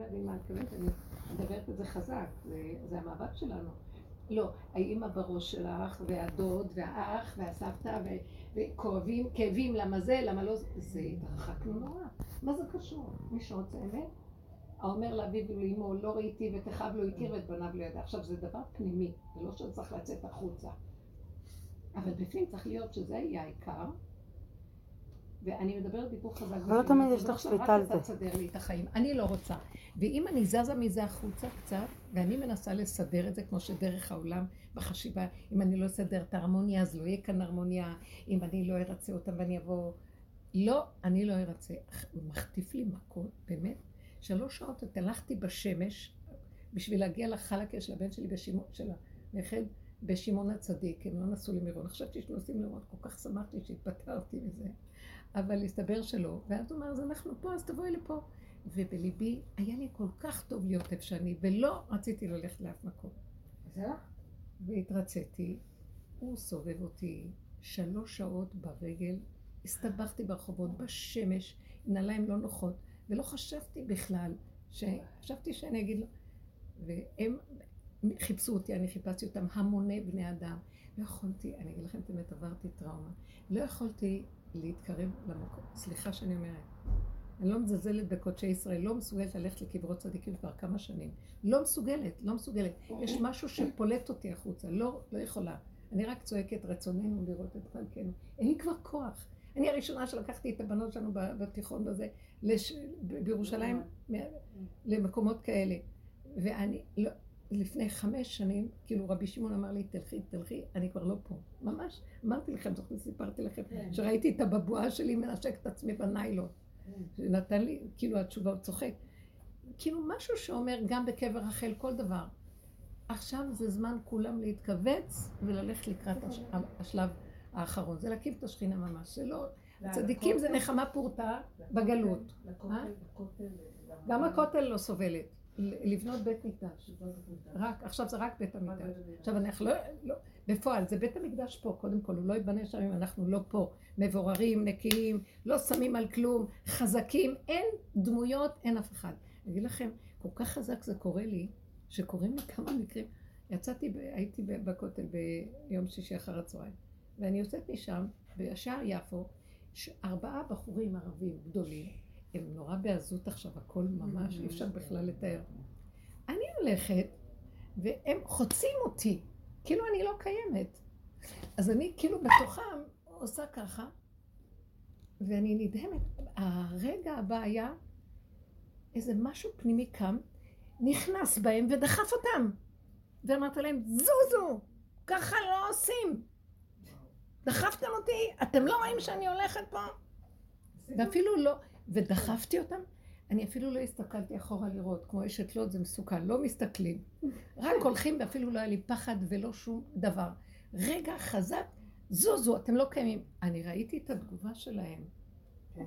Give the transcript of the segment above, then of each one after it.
מבין מה אני מתכוונת, אני מדברת את זה חזק, זה המאבק שלנו. לא, האימא בראש שלך, והדוד, והאח, והסבתא, וכואבים, כאבים, למה זה, למה לא זה, זה התרחקנו נורא. מה זה קשור? מי שרוצה אמת? האומר לאביו ולאמו, לא ראיתי ואת אחיו לא הכיר ואת בניו לא ידע. עכשיו, זה דבר פנימי, זה לא שזה צריך לצאת החוצה. אבל בפנים צריך להיות שזה יהיה העיקר, ואני מדברת דיבור חזק. אבל לא תמיד יש לך שליטה על זה. רק אתה תסדר לי את החיים. אני לא רוצה. ואם אני זזה מזה החוצה קצת, ואני מנסה לסדר את זה כמו שדרך העולם בחשיבה, אם אני לא אסדר את ההרמוניה, אז לא יהיה כאן הרמוניה, אם אני לא ארצה אותם ואני אבוא... לא, אני לא ארצה. הוא מחטיף לי מכות, באמת. שלוש שעות הלכתי בשמש בשביל להגיע לחלקה של הבן שלי בשימון, של הנכד, בשמעון הצדיק, הם לא נסעו למירון. חשבתי שנוסעים לראות, כל כך שמחתי שהתפטרתי מזה. אבל הסתבר שלא. ואז הוא אמר, אז אנחנו פה, אז תבואי לפה. ובליבי היה לי כל כך טוב להיות איפה שאני, ולא רציתי ללכת לאף מקום. והתרציתי, הוא סובב אותי שלוש שעות ברגל, הסתבכתי ברחובות בשמש, עם נעליים לא נוחות, ולא חשבתי בכלל, חשבתי שאני אגיד לו, והם חיפשו אותי, אני חיפשתי אותם, המוני בני אדם. לא יכולתי, אני אגיד לכם את האמת, עברתי טראומה. לא יכולתי להתקרב למקום. סליחה שאני אומרת. אני לא מזלזלת בקודשי ישראל, לא מסוגלת ללכת לקברות צדיקים כבר כמה שנים. לא מסוגלת, לא מסוגלת. יש משהו שפולט אותי החוצה, לא, לא יכולה. אני רק צועקת רצוננו לראות את חלקנו. אין לי כבר כוח. אני הראשונה שלקחתי את הבנות שלנו בתיכון בזה, לש... בירושלים, למקומות כאלה. ואני, לא, לפני חמש שנים, כאילו רבי שמעון אמר לי, תלכי, תלכי, אני כבר לא פה. ממש, אמרתי לכם, זוכרים, סיפרתי לכם, כן. שראיתי את הבבואה שלי מנשק את עצמי בניילון. נתן לי, כאילו התשובה, הוא צוחק. כאילו משהו שאומר גם בקבר רחל, כל דבר. עכשיו זה זמן כולם להתכווץ וללכת לקראת השלב האחרון. זה להקים את השכינה ממש. זה לא... צדיקים זה נחמה פורתא בגלות. אה? גם הכותל לא סובלת. לבנות בית מקדש. רק, עכשיו זה רק בית המקדש. עכשיו אנחנו לא, לא, בפועל זה בית המקדש פה, קודם כל, הוא לא ייבנה שם אם אנחנו לא פה. מבוררים, נקיים, לא שמים על כלום, חזקים, אין דמויות, אין אף אחד. אני אגיד לכם, כל כך חזק זה קורה לי, שקורים לי כמה מקרים. יצאתי, הייתי בכותל ביום שישי אחר הצהריים, ואני יוצאת משם, בשער יפו, ארבעה בחורים ערבים גדולים, הם נורא בעזות עכשיו, הכל ממש, אי אפשר בכלל לתאר. אני הולכת, והם חוצים אותי, כאילו אני לא קיימת. אז אני כאילו בתוכם עושה ככה, ואני נדהמת. הרגע הבא היה איזה משהו פנימי קם, נכנס בהם ודחף אותם. ואמרת להם, זוזו, ככה לא עושים. דחפתם אותי, אתם לא רואים שאני הולכת פה? ואפילו לא, ודחפתי אותם. אני אפילו לא הסתכלתי אחורה לראות, כמו אשת לוד זה מסוכן, לא מסתכלים. רק הולכים ואפילו לא היה לי פחד ולא שום דבר. רגע חזק, זוזו, אתם לא קיימים. אני ראיתי את התגובה שלהם. כן.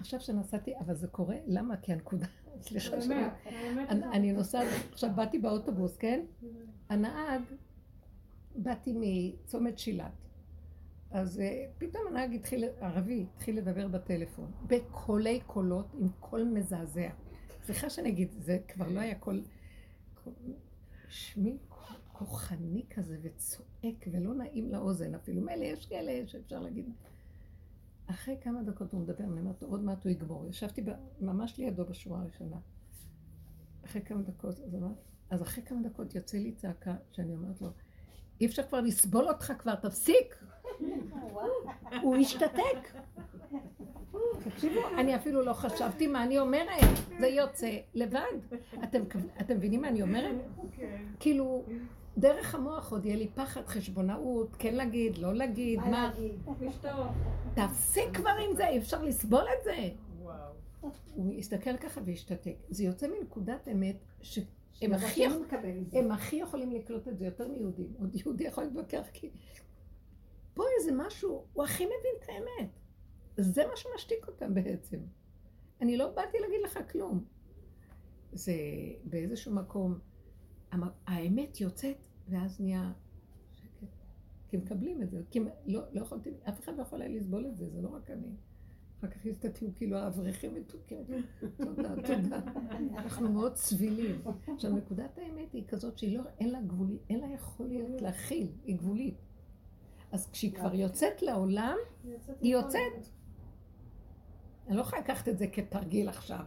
עכשיו שנסעתי, אבל זה קורה, למה? כי הנקודה, סליחה שאני... אני נוסעת, עכשיו באתי באוטובוס, כן? הנהג, באתי מצומת שילת. אז אה, פתאום הנהג התחיל, ערבי, התחיל לדבר בטלפון, בקולי קולות, עם קול מזעזע. סליחה שאני אגיד, זה כבר לא היה קול... שמי כוחני כזה וצועק ולא נעים לאוזן אפילו. מילא יש כאלה שאפשר להגיד. אחרי כמה דקות הוא מדבר, אני אומרת, עוד מעט הוא יגמור. ישבתי ממש לידו בשורה הראשונה. אחרי כמה דקות, אז, אמר, אז אחרי כמה דקות יוצא לי צעקה שאני אומרת לו, אי אפשר כבר לסבול אותך כבר, תפסיק. הוא השתתק. תקשיבו, אני אפילו לא חשבתי מה אני אומרת, זה יוצא לבד. אתם מבינים מה אני אומרת? כאילו, דרך המוח עוד יהיה לי פחד, חשבונאות, כן להגיד, לא להגיד, מה... תפסיק כבר עם זה, אי אפשר לסבול את זה. הוא הסתכל ככה והשתתק. זה יוצא מנקודת אמת שהם הכי, הם הכי יכולים לקלוט את זה יותר מיהודים. עוד יהודי יכול להתווכח כי... פה איזה משהו, הוא הכי מבין את האמת. זה מה שמשתיק אותם בעצם. אני לא באתי להגיד לך כלום. זה באיזשהו מקום, האמת יוצאת, ואז נהיה שקט. כי מקבלים את זה, כי לא, לא יכולתי, אף אחד לא יכול היה לסבול את זה, זה לא רק אני. אחר כך יסתכלו כאילו האברכים מתוקים. תודה, תודה. אנחנו מאוד צבילים. עכשיו, נקודת האמת היא כזאת שהיא לא, אין לה גבולית, אין לה יכולת להכיל, היא גבולית. אז כשהיא כבר יוצאת לעולם, היא יוצאת. אני לא יכולה לקחת את זה כתרגיל עכשיו.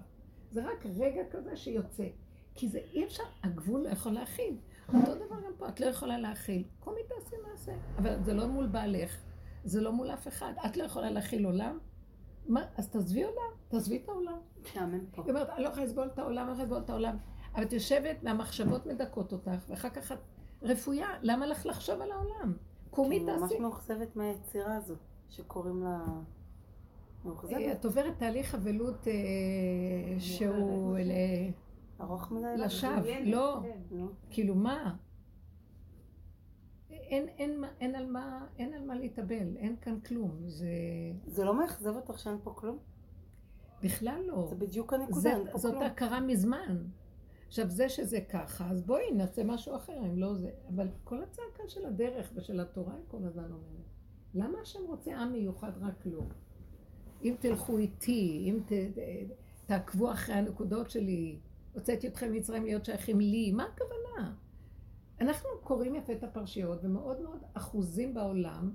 זה רק רגע כזה שיוצא. כי זה אי אפשר, הגבול לא יכול להכיל. אותו דבר גם פה, את לא יכולה להכיל. קומי תעשי מעשה. אבל זה לא מול בעלך, זה לא מול אף אחד. את לא יכולה להכיל עולם? מה, אז תעזבי עולם, תעזבי את העולם. תאמן פה. היא אומרת, אני לא יכולה לסבול את העולם, אני לא יכולה לסבול את העולם. אבל את יושבת והמחשבות מדכאות אותך, ואחר כך את רפויה, למה לך לחשוב על העולם? קומי אני ממש תעשי. מאוכזבת מהיצירה הזו, שקוראים לה... מאוכזבת? את עוברת תהליך אבלות אה, שהוא ל- ארוך מדי? לשווא, לא, כן. נו. כאילו מה? אין, אין, אין, על מה, אין על מה להתאבל, אין כאן כלום, זה זה לא מאכזב אותך שאין פה כלום? בכלל לא. זה בדיוק הנקודה, זה, אין פה זאת כלום. הכרה מזמן. עכשיו, זה שזה ככה, אז בואי נעשה משהו אחר, אם לא זה. אבל כל הצעקה של הדרך ושל התורה היא כל הזמן אומרת. למה השם רוצה עם מיוחד רק לו? אם תלכו איתי, אם ת, תעקבו אחרי הנקודות שלי, הוצאתי אתכם ממצרים להיות שייכים לי, מה הכוונה? אנחנו קוראים יפה את הפרשיות ומאוד מאוד אחוזים בעולם,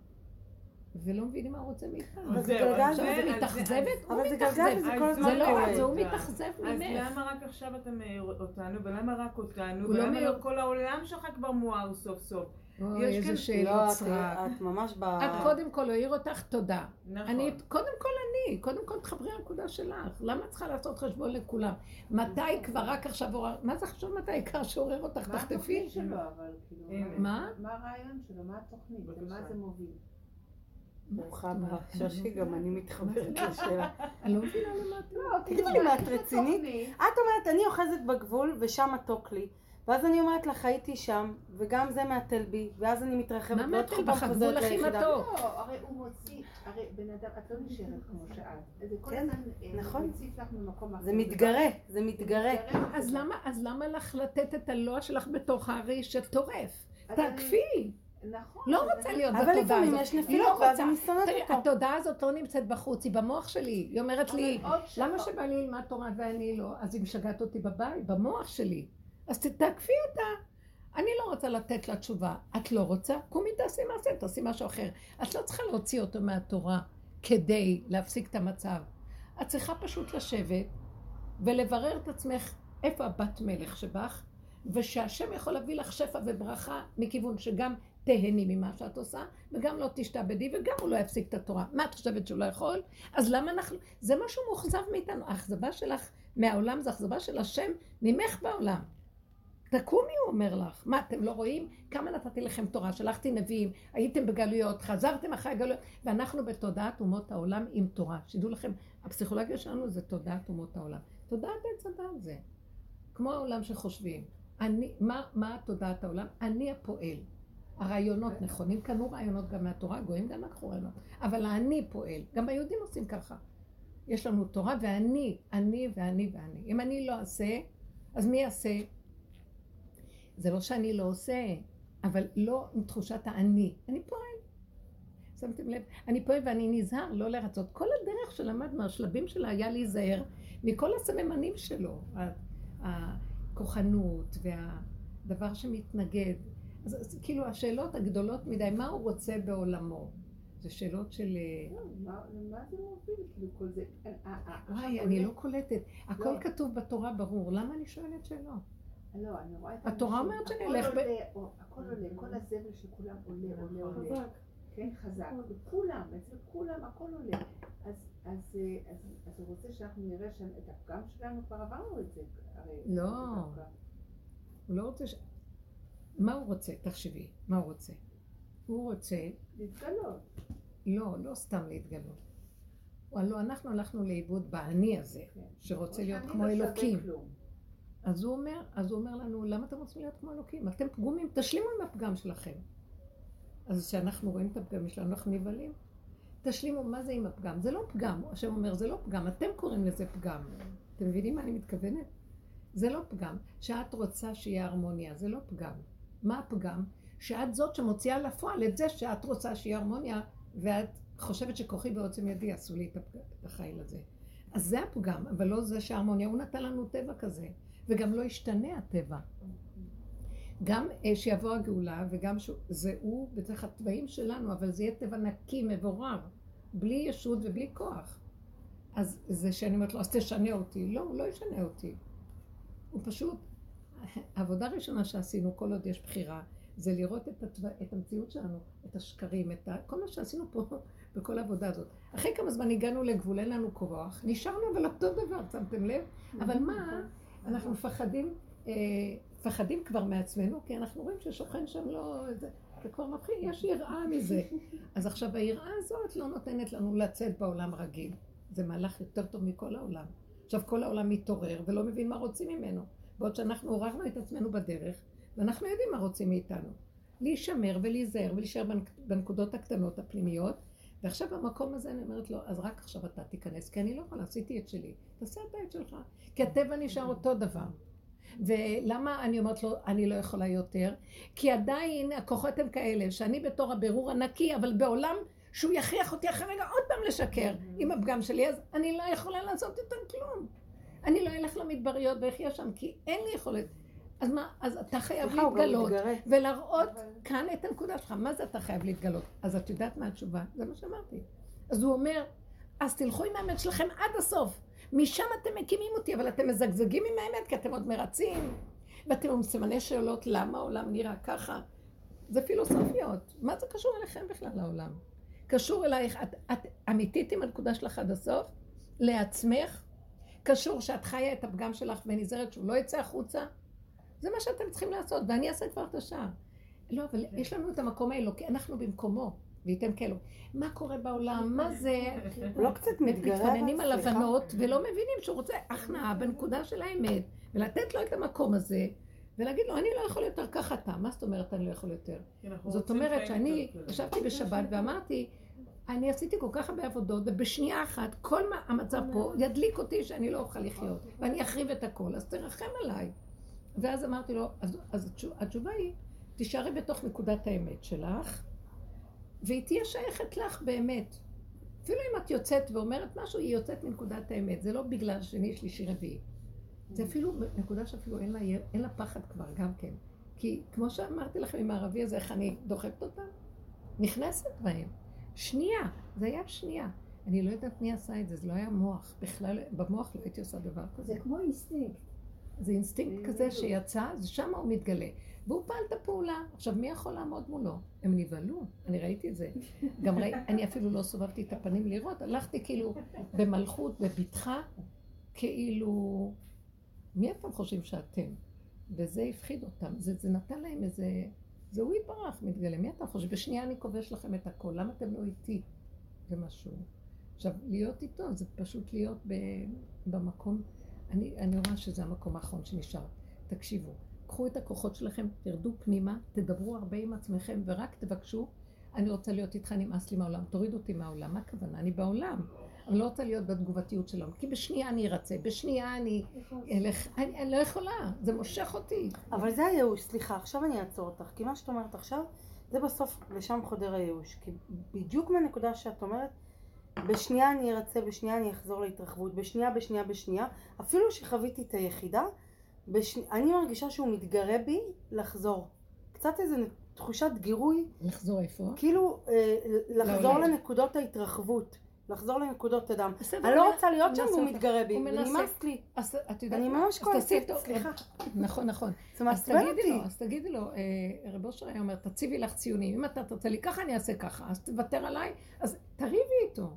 ולא מבינים מה הוא רוצה מאיתנו. אבל זה גלגל אז זה- זה אז מתאכזבת? אבל זה. גלגל וזה אז כל זה זה הזמן לא קורה. את זה, הוא. מתאכזב אז ממך. למה רק עכשיו אתה מעיר אותנו, ולמה רק אותנו, לא ולמה לא כל העולם שלך כבר מואר סוף סוף? יש איזה שאלות לא, את- סרק. את ממש ב... את קודם כל, העיר אותך תודה. נכון. אני, קודם כל אני, קודם כל תחברי לנקודה שלך. למה את צריכה לעשות חשבון לכולם? מתי כבר רק עכשיו עורר, מה זה חשוב מתי העיקר שעורר אותך? מה תחטפי. התוכנית שלו, אבל כאילו. מה? מה הרעיון שלו, מה התוכנית. למה זה מוביל? ברוכה הבאה. שושי, גם אני מתחברת לשאלה. אני לא מבינה למה את... לא, תגידי לי, מה, את רצינית? את אומרת, אני אוחזת בגבול ושם מתוק לי. ואז אני אומרת לך, הייתי שם, וגם זה מהתל בי, ואז אני מתרחבת, מה מהתל בך? הגבול הכי. מתוק. לא, הרי הוא מוציא, הרי בן אדם, את לא נשארת כמו שאת. זה כל כן, הזמן אה, נכון. מציף לך ממקום אחר. זה מתגרה, זה מתגרה. אז למה, אז למה לך לתת את הלוע שלך בתוך הארי שטורף? אז אני- תעקפי. נכון. לא רוצה להיות אבל בתודעה לפעמים הזאת. יש היא נפילות, לא ואז רוצה. אני שונאת אותו. התודעה הזאת לא נמצאת בחוץ, היא במוח שלי. היא אומרת לי, אבל למה. שבא לי ללמד תורה ואני לא? אז היא משגעת אותי בבית, במוח שלי. אז תעקפי אותה. אני לא רוצה לתת לה תשובה. את לא רוצה? קומי תעשי מעשה, תעשי משהו אחר. את לא צריכה להוציא אותו מהתורה כדי להפסיק את המצב. את צריכה פשוט לשבת ולברר את עצמך איפה הבת מלך שבך, ושהשם יכול להביא לך שפע וברכה מכיוון שגם תהני ממה שאת עושה, וגם לא תשתעבדי, וגם הוא לא יפסיק את התורה. מה את חושבת שהוא לא יכול? אז למה אנחנו... זה משהו מאוכזב מאיתנו. האכזבה שלך מהעולם זה אכזבה של השם ממך בעולם. תקומי, הוא אומר לך. מה, אתם לא רואים? כמה נתתי לכם תורה, שלחתי נביאים, הייתם בגלויות, חזרתם אחרי הגלויות, ואנחנו בתודעת אומות העולם עם תורה. שתדעו לכם, הפסיכולוגיה שלנו זה תודעת אומות העולם. תודעת עץ הדת זה. כמו העולם שחושבים. אני, מה, מה תודעת העולם? אני הפועל. הרעיונות נכונים, קנו רעיונות גם מהתורה, גויים גם לקחו רעיונות, אבל האני פועל. גם היהודים עושים ככה. יש לנו תורה ואני, אני ואני ואני. אם אני לא אעשה, אז מי יעשה? זה לא שאני לא עושה, אבל לא עם תחושת האני. אני פועל. שמתם לב? אני פועל ואני נזהר לא לרצות. כל הדרך שלמדנו, השלבים שלה היה להיזהר מכל הסממנים שלו. הכוחנות והדבר שמתנגד. אז, כאילו השאלות הגדולות מדי, מה הוא רוצה בעולמו? זה שאלות של... אה, לא, מה- למה זה מוביל? כאילו כל זה... אה, אה, וואי, אני לא קולטת. הכל לא. כתוב בתורה ברור. למה אני שואלת שאלות? לא, אני רואה את התורה אומרת שאני אלך ב- הכל עולה, כל הזבל של כולם עולה, עולה, עולה. כן, חזק. כולם, אצל כולם הכל עולה. אז, אז, אז, אז הוא רוצה שאנחנו נראה שם את הפגם שלנו, כבר עברנו את זה. הרי, לא. הוא לא רוצה ש... מה הוא רוצה? תחשבי, מה הוא רוצה? הוא רוצה, להתגלות. לא, לא סתם להתגלות. הלוא אנחנו הלכנו לאיבוד באני הזה, כן. שרוצה להיות כמו לא אלוקים. אז הוא אומר, אז הוא אומר לנו, למה אתם רוצים להיות כמו אלוקים? אתם פגומים, תשלימו עם הפגם שלכם. אז כשאנחנו רואים את הפגמים שלנו, אנחנו נבהלים. תשלימו, מה זה עם הפגם? זה לא פגם, השם אומר, זה לא פגם, אתם קוראים לזה פגם. אתם מבינים מה אני מתכוונת? זה לא פגם. שאת רוצה שיהיה הרמוניה, זה לא פגם. מה הפגם? שאת זאת שמוציאה לפועל את זה שאת רוצה שיהיה הרמוניה, ואת חושבת שכוחי בעוצם ידי עשו לי את החיל הזה. אז זה הפגם, אבל לא זה שההרמוניה, הוא נתן לנו טבע כזה, וגם לא ישתנה הטבע. גם אה, שיבוא הגאולה, וגם שזה הוא בתוך התוואים שלנו, אבל זה יהיה טבע נקי, מבורר, בלי ישות ובלי כוח. אז זה שאני אומרת לו, אז תשנה אותי. לא, הוא לא ישנה אותי. הוא פשוט, העבודה הראשונה שעשינו, כל עוד יש בחירה, זה לראות את, התו... את המציאות שלנו, את השקרים, את ה... כל מה שעשינו פה בכל העבודה הזאת. אחרי כמה זמן הגענו לגבול, אין לנו כוח, נשארנו אבל אותו דבר, שמתם לב? אבל מה, אנחנו מפחדים, אה, מפחדים כבר מעצמנו, כי אנחנו רואים ששוכן שם לא... זה, זה כבר מתחיל, יש יראה מזה. אז עכשיו היראה הזאת לא נותנת לנו לצאת בעולם רגיל. זה מהלך יותר טוב מכל העולם. עכשיו כל העולם מתעורר ולא מבין מה רוצים ממנו. בעוד שאנחנו עוררנו את עצמנו בדרך, ואנחנו יודעים מה רוצים מאיתנו. להישמר ולהיזהר ולהישאר בנק- בנקודות הקטנות הפנימיות. ועכשיו במקום הזה אני אומרת לו, אז רק עכשיו אתה תיכנס, כי אני לא יכולה, עשיתי את שלי. תעשה את שלך. כי הטבע נשאר אותו דבר. ולמה אני אומרת לו, אני לא יכולה יותר? כי עדיין הכוחות הם כאלה, שאני בתור הבירור הנקי, אבל בעולם שהוא יכריח אותי אחרי רגע עוד פעם לשקר עם הפגם שלי, אז אני לא יכולה לעשות יותר כלום. אני לא אלך למדבריות ואחיה שם, כי אין לי יכולת. אז מה, אז אתה חייב להתגלות. ולהראות כאן את הנקודה שלך. מה זה אתה חייב להתגלות? אז את יודעת מה התשובה? זה מה שאמרתי. אז הוא אומר, אז תלכו עם האמת שלכם עד הסוף. משם אתם מקימים אותי, אבל אתם מזגזגים עם האמת, כי אתם עוד מרצים, ואתם עם סימני שאלות, למה העולם נראה ככה? זה פילוסופיות. מה זה קשור אליכם בכלל לעולם? קשור אלייך, את, את אמיתית עם הנקודה שלך עד הסוף, לעצמך, קשור שאת חיה את הפגם שלך ונזהרת שהוא לא יצא החוצה, זה מה שאתם צריכים לעשות, ואני אעשה כבר את השאר. לא, אבל יש לנו את המקום האלוקי, אנחנו במקומו, וייתם כאלו. מה קורה בעולם? מה זה? הוא לא קצת מתגרה? מתכוננים על סליחה. הבנות ולא מבינים שהוא רוצה הכנעה בנקודה של האמת, ולתת לו את המקום הזה, ולהגיד לו, אני לא יכול יותר, ככה אתה. מה זאת אומרת אני לא יכול יותר? אנחנו זאת אומרת שאני. ישבתי בשבת ואמרתי, אני עשיתי כל כך הרבה עבודות, ובשנייה אחת כל מה, המצב פה ידליק אותי שאני לא אוכל לחיות, ואני אחריב את הכל, אז תרחם עליי. ואז אמרתי לו, אז, אז התשוב- התשובה היא, תישארי בתוך נקודת האמת שלך, והיא תהיה שייכת לך באמת. אפילו אם את יוצאת ואומרת משהו, היא יוצאת מנקודת האמת. זה לא בגלל שני, שלישי, רביעי. זה אפילו נקודה שאפילו אין לה, אין לה פחד כבר, גם כן. כי כמו שאמרתי לכם עם הערבי הזה, איך אני דוחקת אותה? נכנסת בהם. שנייה, זה היה שנייה. אני לא יודעת מי עשה את זה, זה לא היה מוח. בכלל, במוח לא הייתי עושה דבר כזה. זה כמו אינסטינקט. זה אינסטינקט כזה שיצא, זה שם הוא מתגלה. והוא פעל את הפעולה. עכשיו, מי יכול לעמוד מולו? הם נבהלו, אני ראיתי את זה. גם ראי, אני אפילו לא סובבתי את הפנים לראות, הלכתי כאילו במלכות, בבטחה, כאילו, מי אתם חושבים שאתם? וזה הפחיד אותם, זה, זה נתן להם איזה, זה הוא יתברך, מתגלה. מי אתה חושב? בשנייה אני כובש לכם את הכל, למה אתם לא איתי? זה משהו. עכשיו, להיות איתו זה פשוט להיות ב, במקום, אני, אני רואה שזה המקום האחרון שנשאר. תקשיבו, קחו את הכוחות שלכם, תרדו פנימה, תדברו הרבה עם עצמכם ורק תבקשו, אני רוצה להיות איתך, נמאס לי מהעולם, תוריד אותי מהעולם, מה הכוונה? אני בעולם. אני לא רוצה להיות בתגובתיות שלנו, כי בשנייה אני ארצה, בשנייה אני אלך, אני, אני לא יכולה, זה מושך אותי. אבל זה הייאוש, סליחה, עכשיו אני אעצור אותך, כי מה שאת אומרת עכשיו, זה בסוף, לשם חודר הייאוש. כי בדיוק מהנקודה שאת אומרת, בשנייה אני ארצה, בשנייה אני אחזור להתרחבות, בשנייה, בשנייה, בשנייה, אפילו שחוויתי את היחידה, בשני... אני מרגישה שהוא מתגרה בי לחזור. קצת איזו תחושת גירוי, לחזור איפה? כאילו אה, לחזור לעולם. לנקודות ההתרחבות, לחזור לנקודות הדם. בסדר, אני לא הוא רוצה להיות שם והוא אותך. מתגרה בי, הוא מנסה. ונמאס לי. אז את יודעת אני? ממש כועסת, סליחה. נכון, נכון. זה אז מעצבן תגידי אותי. לו, אז תגידי לו, אה, רב אושר היה אומר, תציבי לך ציונים, אם אתה תרצה לי ככה, אני אעשה ככה, אז תוותר עליי, אז תריבי איתו.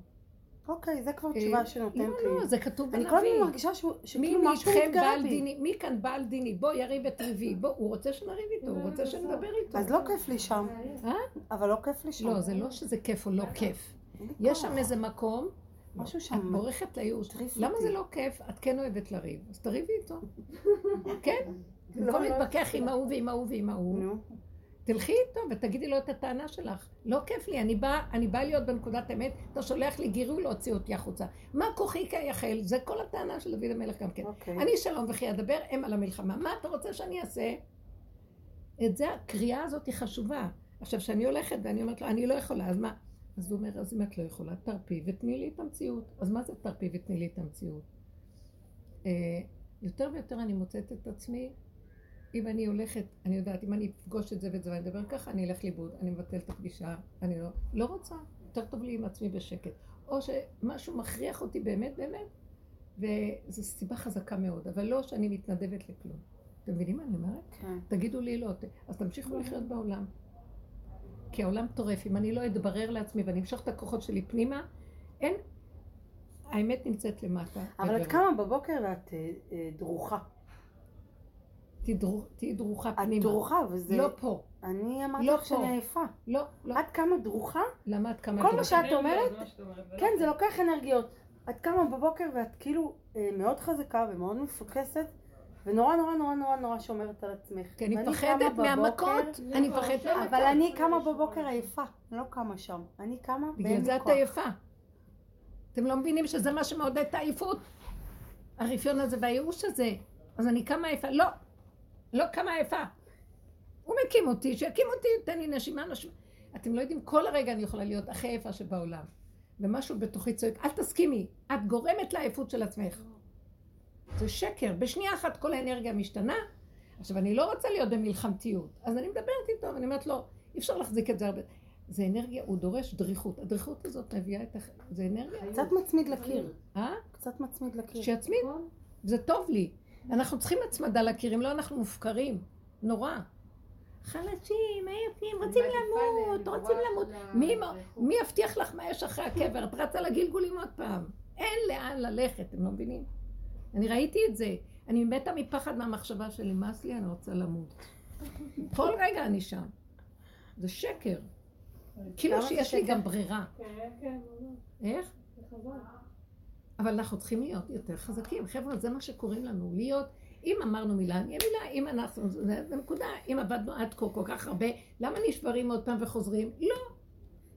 אוקיי, זה כבר אה, תשובה שנותנת לי. לא, לא, זה כתוב אני כל הזמן בנביא. מרגישה שכאילו משהו מתגרה בי. דיני, מי כאן בעל דיני? בוא יריב ותריבי, בוא, הוא רוצה שנריב איתו, הוא רוצה שנדבר איתו. אז לא כיף לי שם. אה? אבל לא כיף לי שם. לא, זה לא שזה כיף או לא כיף. יש. שם איזה מקום, משהו את שם. בורחת לייאוש. למה. זה לא כיף? את כן אוהבת לריב, אז תריבי איתו. כן? לא, במקום לא. להתווכח עם ההוא ועם ההוא ועם ההוא. תלכי איתו ותגידי לו את הטענה שלך. לא כיף לי, אני באה אני באה להיות בנקודת אמת, אתה שולח לי גירוי להוציא אותי החוצה. מה כוחי כיחל? זה כל הטענה של דוד המלך גם כן. אוקיי. אני שלום וכי אדבר, הם על המלחמה. מה אתה רוצה שאני אעשה? את זה, הקריאה הזאת היא חשובה. עכשיו, כשאני הולכת ואני אומרת לו, אני לא יכולה, אז מה? אז הוא אומר, אז אם את לא יכולה, תרפי ותני לי את המציאות. אז מה זה תרפי ותני לי את המציאות? אה, יותר ויותר אני מוצאת את עצמי, אם אני הולכת, אני יודעת, אם אני אפגוש את זה ואת זה ואני אדבר ככה, אני אלך לאיבוד, אני מבטל את הפגישה, אני לא, לא רוצה, יותר טוב לי עם עצמי בשקט. או שמשהו מכריח אותי באמת באמת, וזו סיבה חזקה מאוד, אבל לא שאני מתנדבת לכלום. אתם מבינים מה אני אומרת? כן. תגידו לי לא, אז תמשיכו לחיות בעולם. כי העולם טורף, אם אני לא אתברר לעצמי ואני אמשוך את הכוחות שלי פנימה, אין, האמת נמצאת למטה. אבל את. קמה בבוקר ואת אה, אה, דרוכה. תהיי דרו- תהיי דרוכה את פנימה. דרוכה, וזה... לא פה, אני אמרתי לא לך שאני פה. עייפה. לא, לא. את קמה דרוכה? למה את. כל דרוכה? אומרת, מה שאת אומרת, כן, זה לוקח אנרגיות. את קמה בבוקר ואת כאילו אה, מאוד חזקה ומאוד מפוקסת, ונורא נורא נורא נורא נורא שומרת על עצמך. כי אני מפחדת מהמכות, אני מפחדת מהמכות. אבל אני קמה בבוקר עייפה, אני לא קמה שם. אני קמה בגלל ואין זה לי את כוח. עייפה. אתם לא מבינים שזה מה שמעודד את העייפות? הרפיון הזה והייאוש הזה. אז אני קמה עייפה. לא, לא קמה עייפה. הוא מקים אותי, שיקים אותי, תן לי נשימה, נשימה. אתם לא יודעים, כל הרגע אני יכולה להיות הכי עייפה שבעולם. ומשהו בתוכי צועק, אל תסכימי, את גורמת לעייפות של עצמך. זה שקר, בשנייה אחת כל האנרגיה משתנה. עכשיו, אני לא רוצה להיות במלחמתיות, אז אני מדברת איתו, ואני אומרת לו, אי אפשר להחזיק את זה הרבה. זה אנרגיה, הוא דורש דריכות. הדריכות הזאת מביאה את ה... זה אנרגיה, קצת מצמיד לקיר. אה? קצת מצמיד לקיר. שיצמיד. זה טוב לי. אנחנו צריכים הצמדה לקיר, אם לא אנחנו מופקרים. נורא. חלשים, עייפים, רוצים למות, רוצים למות. מי מי יבטיח לך מה יש אחרי הקבר? את רצה לגלגולים עוד פעם. אין לאן ללכת, אתם לא מבינים? אני ראיתי את זה. אני מתה מפחד מהמחשבה שלי, נמאס לי, אני רוצה למות. כל רגע אני שם. זה שקר. כאילו שיש לי? גם ברירה. כן, כן. איך? אבל אנחנו צריכים להיות יותר חזקים. חבר'ה, זה מה שקוראים לנו, להיות, אם אמרנו מילה, נהיה מילה, אם אנחנו, זה נקודה, אם עבדנו עד כה כל כך הרבה, למה נשברים עוד פעם וחוזרים? לא.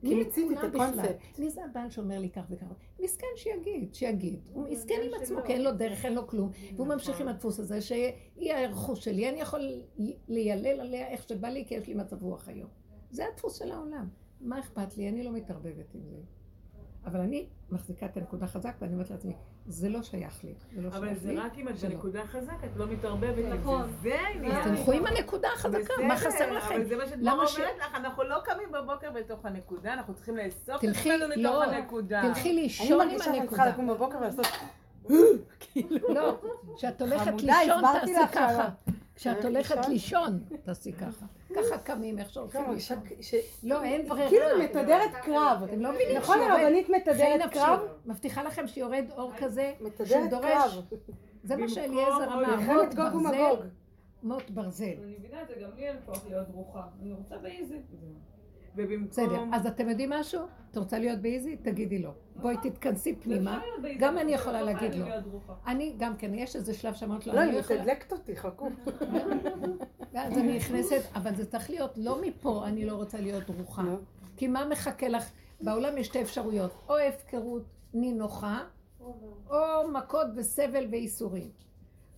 כי מי מיצית את? הקונספט. מי זה הבעל שאומר לי כך וכך? מסכן שיגיד, שיגיד. הוא מסכן עם. עצמו, כי אין לו דרך, אין לו כלום. והוא ממשיך עם הדפוס הזה, שהיא הרכוש שלי, אני יכול לילל עליה איך שבא לי, כי יש לי מצב רוח היום. זה הדפוס של העולם. מה אכפת לי? אני לא מתערבבת עם זה. אבל אני מחזיקה את הנקודה חזק, ואני אומרת לעצמי, זה לא שייך לי. זה לא אבל זה לי. רק אם את. בנקודה חזק, את לא מתערבבת נכון. זה. זה העניין. אז תלכו עם הנקודה החזקה, מה חסר לכם? אבל זה מה שאת למה ש- אומרת לך, אנחנו לא קמים בבוקר בתוך הנקודה, אנחנו צריכים לאסוף את עצמנו מתוך לא, הנקודה. תלכי אני לישון עם מרגישה שאני צריכה הנקודה. לקום בבוקר ולעשות... לא, כשאת הולכת לישון תעשי ככה. כשאת הולכת הולכת לישון? תעשי ככה. ככה קמים, איך שהולכים לישון. לא, אין ברירה. כאילו היא מתדרת קרב. אתם לא מבינים נכון הרבנית מתדרת. קרב? מבטיחה לכם שיורד אור כזה, מתדרת שדורש- קרב. זה מה שאליעזר אמר, מלחמת מות גוג ברזל, ומגוג. מות ברזל. אני מבינה את זה, גם לי אין כוח להיות דרוכה. אני רוצה באיזי. ובמקום... בסדר, אז אתם יודעים משהו? את רוצה להיות באיזי? תגידי לא. בואי תתכנסי פנימה. גם אני אבל יכולה לא להגיד לא. אני גם כן, יש איזה שלב שאמרת לו, לא, אני היא לא. מתדלקת אותי, חכו. ואז אני נכנסת, אבל זה צריך להיות לא מפה, אני לא רוצה להיות דרוכה. נו. כי מה מחכה לך? בעולם יש שתי אפשרויות, או הפקרות נינוחה, או מכות וסבל וייסורים.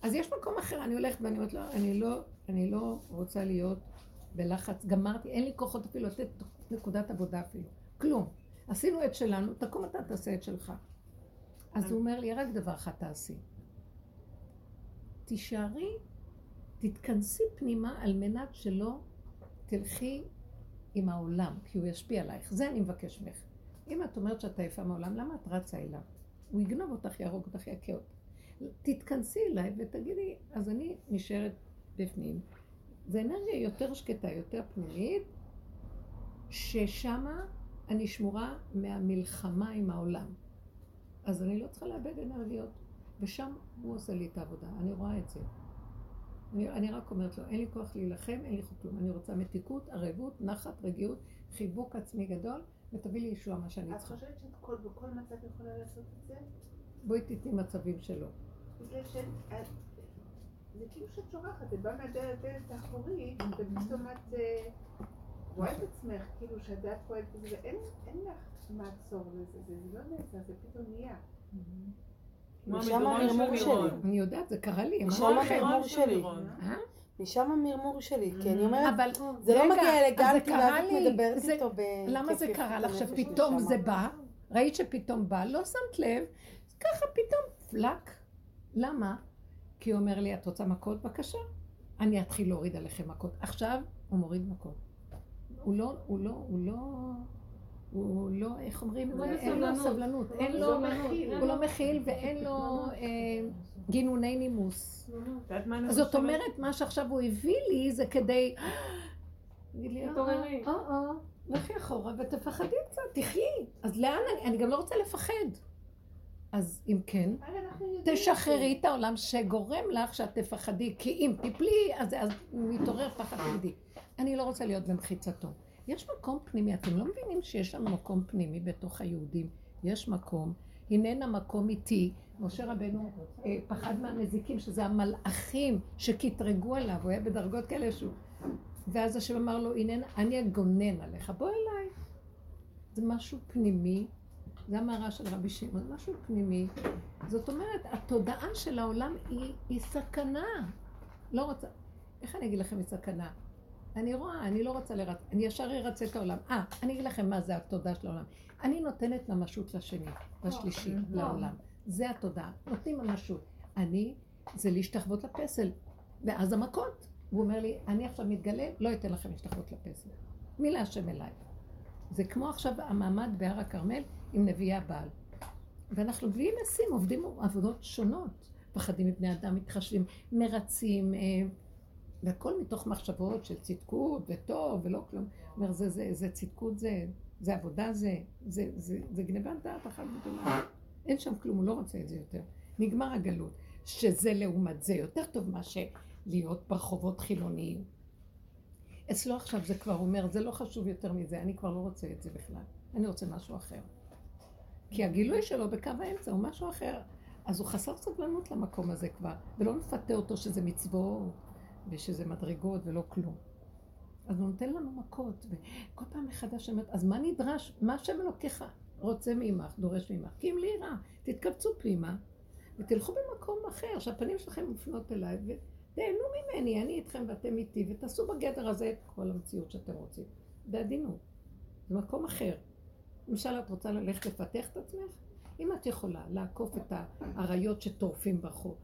אז יש מקום אחר, אני הולכת ואני אומרת לו, אני לא, אני לא רוצה להיות בלחץ, גמרתי, אין לי כוחות אפילו לתת נקודת עבודה אפילו, כלום. עשינו את שלנו, תקום אתה תעשה את שלך. אז הוא אומר לי, רק דבר אחד תעשי. תישארי, תתכנסי פנימה על מנת שלא תלכי עם העולם, כי הוא ישפיע עלייך. זה אני מבקש ממך. אם את אומרת שאת עייפה מהעולם, למה את רצה אליו? הוא יגנוב אותך, יהרוג אותך, יכה אותך. תתכנסי אליי ותגידי, אז אני נשארת בפנים. זה אנרגיה יותר שקטה, יותר פנימית, ששמה אני שמורה מהמלחמה עם העולם. אז אני לא צריכה לאבד אנרגיות, ושם הוא עושה לי את העבודה, אני רואה את זה. אני, אני רק אומרת לו, אין לי כוח להילחם, אין לי כלום. אני רוצה מתיקות, ערבות, נחת, רגיעות, חיבוק עצמי גדול, ותביא לי ישועה מה שאני את צריכה. חושבת שאת כל- בכל מצב יכולה לעשות את זה? בואי תתני מצבים שלו. בגלל ש... זה כאילו שאת שוכחת, זה בא מהדלת דלת האחורית, ופתאום את אה, רואה את עצמך, כאילו שהדעת פועלת בזה, ואין אין לך מעצור לזה, זה זה לא נעשה, זה פתאום נהיה. המדרון של המרמור. שלי. אני יודעת, זה קרה לי, לכם. המרמור שלי. אה? משם המרמור שלי, כי אני אומרת, אבל זה לא מגיע אלגנטי, זה קרה ואז את. מדברת זה- איתו ב... למה זה קרה לך שפתאום זה. בא? ראית שפתאום בא? לא שמת לב? ככה פתאום פלק. למה? כי הוא אומר לי, את רוצה מכות? בבקשה. אני אתחיל להוריד עליכם מכות. עכשיו הוא מוריד מכות. הוא לא, הוא לא, הוא לא, הוא לא, איך אומרים? לא אין לו. סבלנות. אין הוא לו, לא מכיל. הוא לא מכיל ואין לו אה, גינוני נימוס. זאת? אומרת, מה שעכשיו הוא הביא לי זה כדי... תתעוררי. אה, אה, אה, לכי אחורה ותפחדי קצת, תחי. אז לאן אני? אני גם לא רוצה לפחד. אז אם כן, תשחררי את העולם שגורם לך שאת תפחדי, כי אם תיפלי, אז, אז מתעורר פחד תגידי. אני לא רוצה להיות במחיצתו. יש מקום פנימי, אתם לא מבינים שיש לנו מקום פנימי בתוך היהודים? יש מקום, הננה מקום איתי. משה רבנו אה, פחד מהנזיקים, שזה המלאכים שקטרגו עליו, הוא היה בדרגות כאלה שהוא... ואז השם אמר לו, הננה, אני אגונן עליך, בוא אליי. זה משהו פנימי, זה המערה של רבי שמעון, משהו פנימי. זאת אומרת, התודעה של העולם היא, היא סכנה. לא רוצה, איך אני אגיד לכם היא סכנה? אני רואה, אני לא רוצה לרצ... אני ישר ארצה את העולם. אה, אני אגיד לכם מה זה התודעה של העולם. אני נותנת ממשות לשני, לשלישי, לעולם. זה התודעה. נותנים ממשות. אני, זה להשתחוות לפסל. ואז המכות. והוא אומר לי, אני עכשיו מתגלה, לא אתן לכם להשתחוות לפסל. מי להשם אליי? זה כמו עכשיו המעמד בהר הכרמל עם נביאי הבעל. ואנחנו בלי משים, עובדים עבודות שונות. פחדים מבני אדם, מתחשבים, מרצים, אה, והכל מתוך מחשבות של צדקות וטוב ולא כלום. הוא אומר, זה, זה, זה צדקות זה, זה עבודה זה, זה, זה, זה גנבת דעת אחת גדולה. אין שם כלום, הוא לא רוצה את זה יותר. נגמר הגלות. שזה לעומת זה יותר טוב מאשר להיות ברחובות חילוניים. אצלו עכשיו זה כבר אומר, זה לא חשוב יותר מזה, אני כבר לא רוצה את זה בכלל. אני רוצה משהו אחר. כי הגילוי שלו בקו האמצע הוא משהו אחר. אז הוא חסר סבלנות למקום הזה כבר, ולא נפתה אותו שזה מצוות, ושזה מדרגות ולא כלום. אז הוא נותן לנו מכות, וכל פעם מחדש אומרת, אז מה נדרש? מה השם אלוקיך רוצה מעמך, דורש מעמך? כי אם לי רע, תתקבצו פנימה, ותלכו במקום אחר, שהפנים שלכם מופנות אליי, ותהנו ממני, אני איתכם ואתם איתי, ותעשו בגדר הזה את כל המציאות שאתם רוצים. בעדינות. זה מקום אחר. למשל, את רוצה ללכת לפתח את עצמך? אם את יכולה לעקוף את האריות שטורפים ברחוב,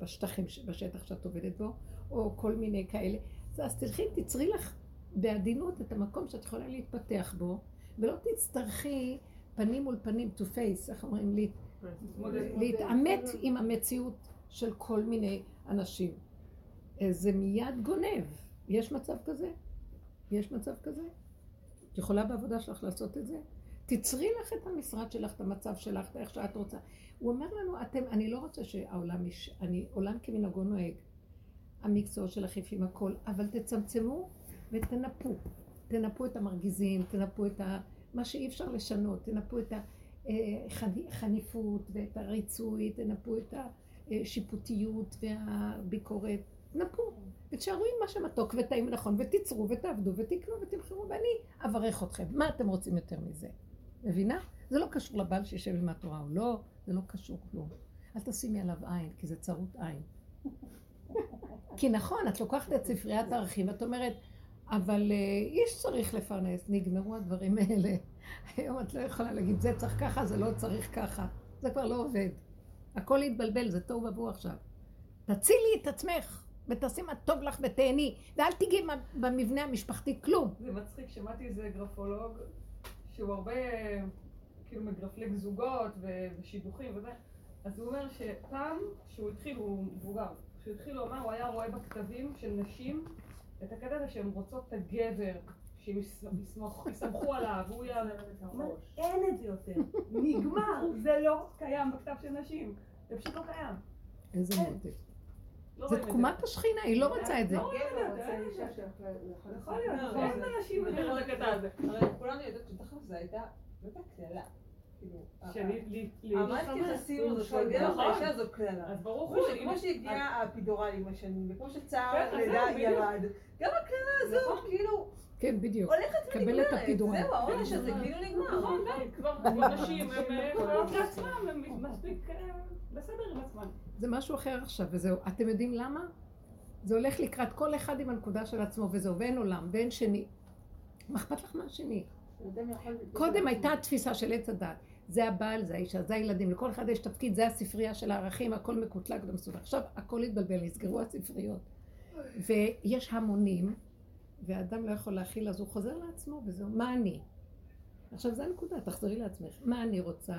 בשטחים, בשטח שאת עובדת בו, או כל מיני כאלה, אז תלכי, תצרי לך בעדינות את המקום שאת יכולה להתפתח בו, ולא תצטרכי פנים מול פנים, to face, איך אומרים, לי, להתעמת עם המציאות של כל מיני אנשים. אה, זה מיד גונב. יש מצב כזה? יש מצב כזה? את יכולה בעבודה שלך לעשות את זה? תצרי לך את המשרד שלך, את המצב שלך, את איך שאת רוצה. הוא אומר לנו, אתם, אני לא רוצה שהעולם, יש, אני, עולם כמנהגו נוהג. המקצועות של החיפים הכל, אבל תצמצמו ותנפו. תנפו את המרגיזים, תנפו את ה, מה שאי אפשר לשנות, תנפו את החניפות ואת הריצוי, תנפו את השיפוטיות והביקורת. תנפו, ותשארו עם מה שמתוק וטעים נכון, ותצרו ותעבדו ותקנו ותמכרו, ואני אברך אתכם. מה אתם רוצים יותר מזה? מבינה? זה לא קשור לבעל שישב עם התורה או לא, זה לא קשור כלום. אל תשימי עליו עין, כי זה צרות עין. כי נכון, את לוקחת את ספריית הערכים ואת אומרת, אבל uh, איש צריך לפרנס, נגמרו הדברים האלה. היום את לא יכולה להגיד, זה צריך ככה, זה לא צריך ככה. זה כבר לא עובד. הכל יתבלבל, זה תוהו ובוהו עכשיו. תצילי את עצמך, ותעשי מה טוב לך ותהני, ואל תיגעי במבנה המשפחתי כלום. זה מצחיק, שמעתי איזה גרפולוג שהוא הרבה כאילו מגרפלג זוגות ו- ושידוכים וזה, אז הוא אומר שפעם שהוא התחיל, הוא מבוגר, כשהוא התחיל לומר, הוא היה רואה בכתבים של נשים את הקטע הזה שהן רוצות את הגבר, שהם יס- יסמכו- עליו, והוא יעלה. הוא אין את זה יותר, נגמר, זה לא קיים בכתב של נשים, זה פשוט לא קיים. איזה. מותק. לא זה תקומת השכינה, היא לא רוצה את זה. לא רואים את זה, רוצה אישה זה. שיכולה יכול להיות, לא, אין זה- אנשים את הקטע הזה. הרי כולנו יודעות שתכף זו הייתה, זו הייתה כאילו, נכון. זו קללה. אז ברור כמו הוא ש- כמו שהגיעה האפידורל עם השנים, וכמו שצער כן, זהו, בדיוק. ירד, גם הקללה הזו כאילו כן, בדיוק. הולכת ונגמרת. זהו, העונש הזה כאילו נגמר. נכון, די, כבר נשים, הן יכולות לעצמן, הן מספיק אה, בסדר עם עצמן. זה משהו אחר עכשיו, וזהו. אתם יודעים למה? זה הולך לקראת כל אחד עם הנקודה של עצמו וזהו, ואין עולם, ואין שני. מה אכפת לך מהשני? קודם הייתה התפיסה של עץ הדת. זה הבעל, זה האישה, זה הילדים, לכל אחד יש תפקיד, זה הספרייה של הערכים, הכל מקוטלג ומסודר. עכשיו הכל התבלבל, נסגרו הספריות. ויש המונים, והאדם לא יכול להכיל, אז הוא חוזר לעצמו, וזהו, מה אני? עכשיו זו הנקודה, תחזרי לעצמך. מה אני רוצה?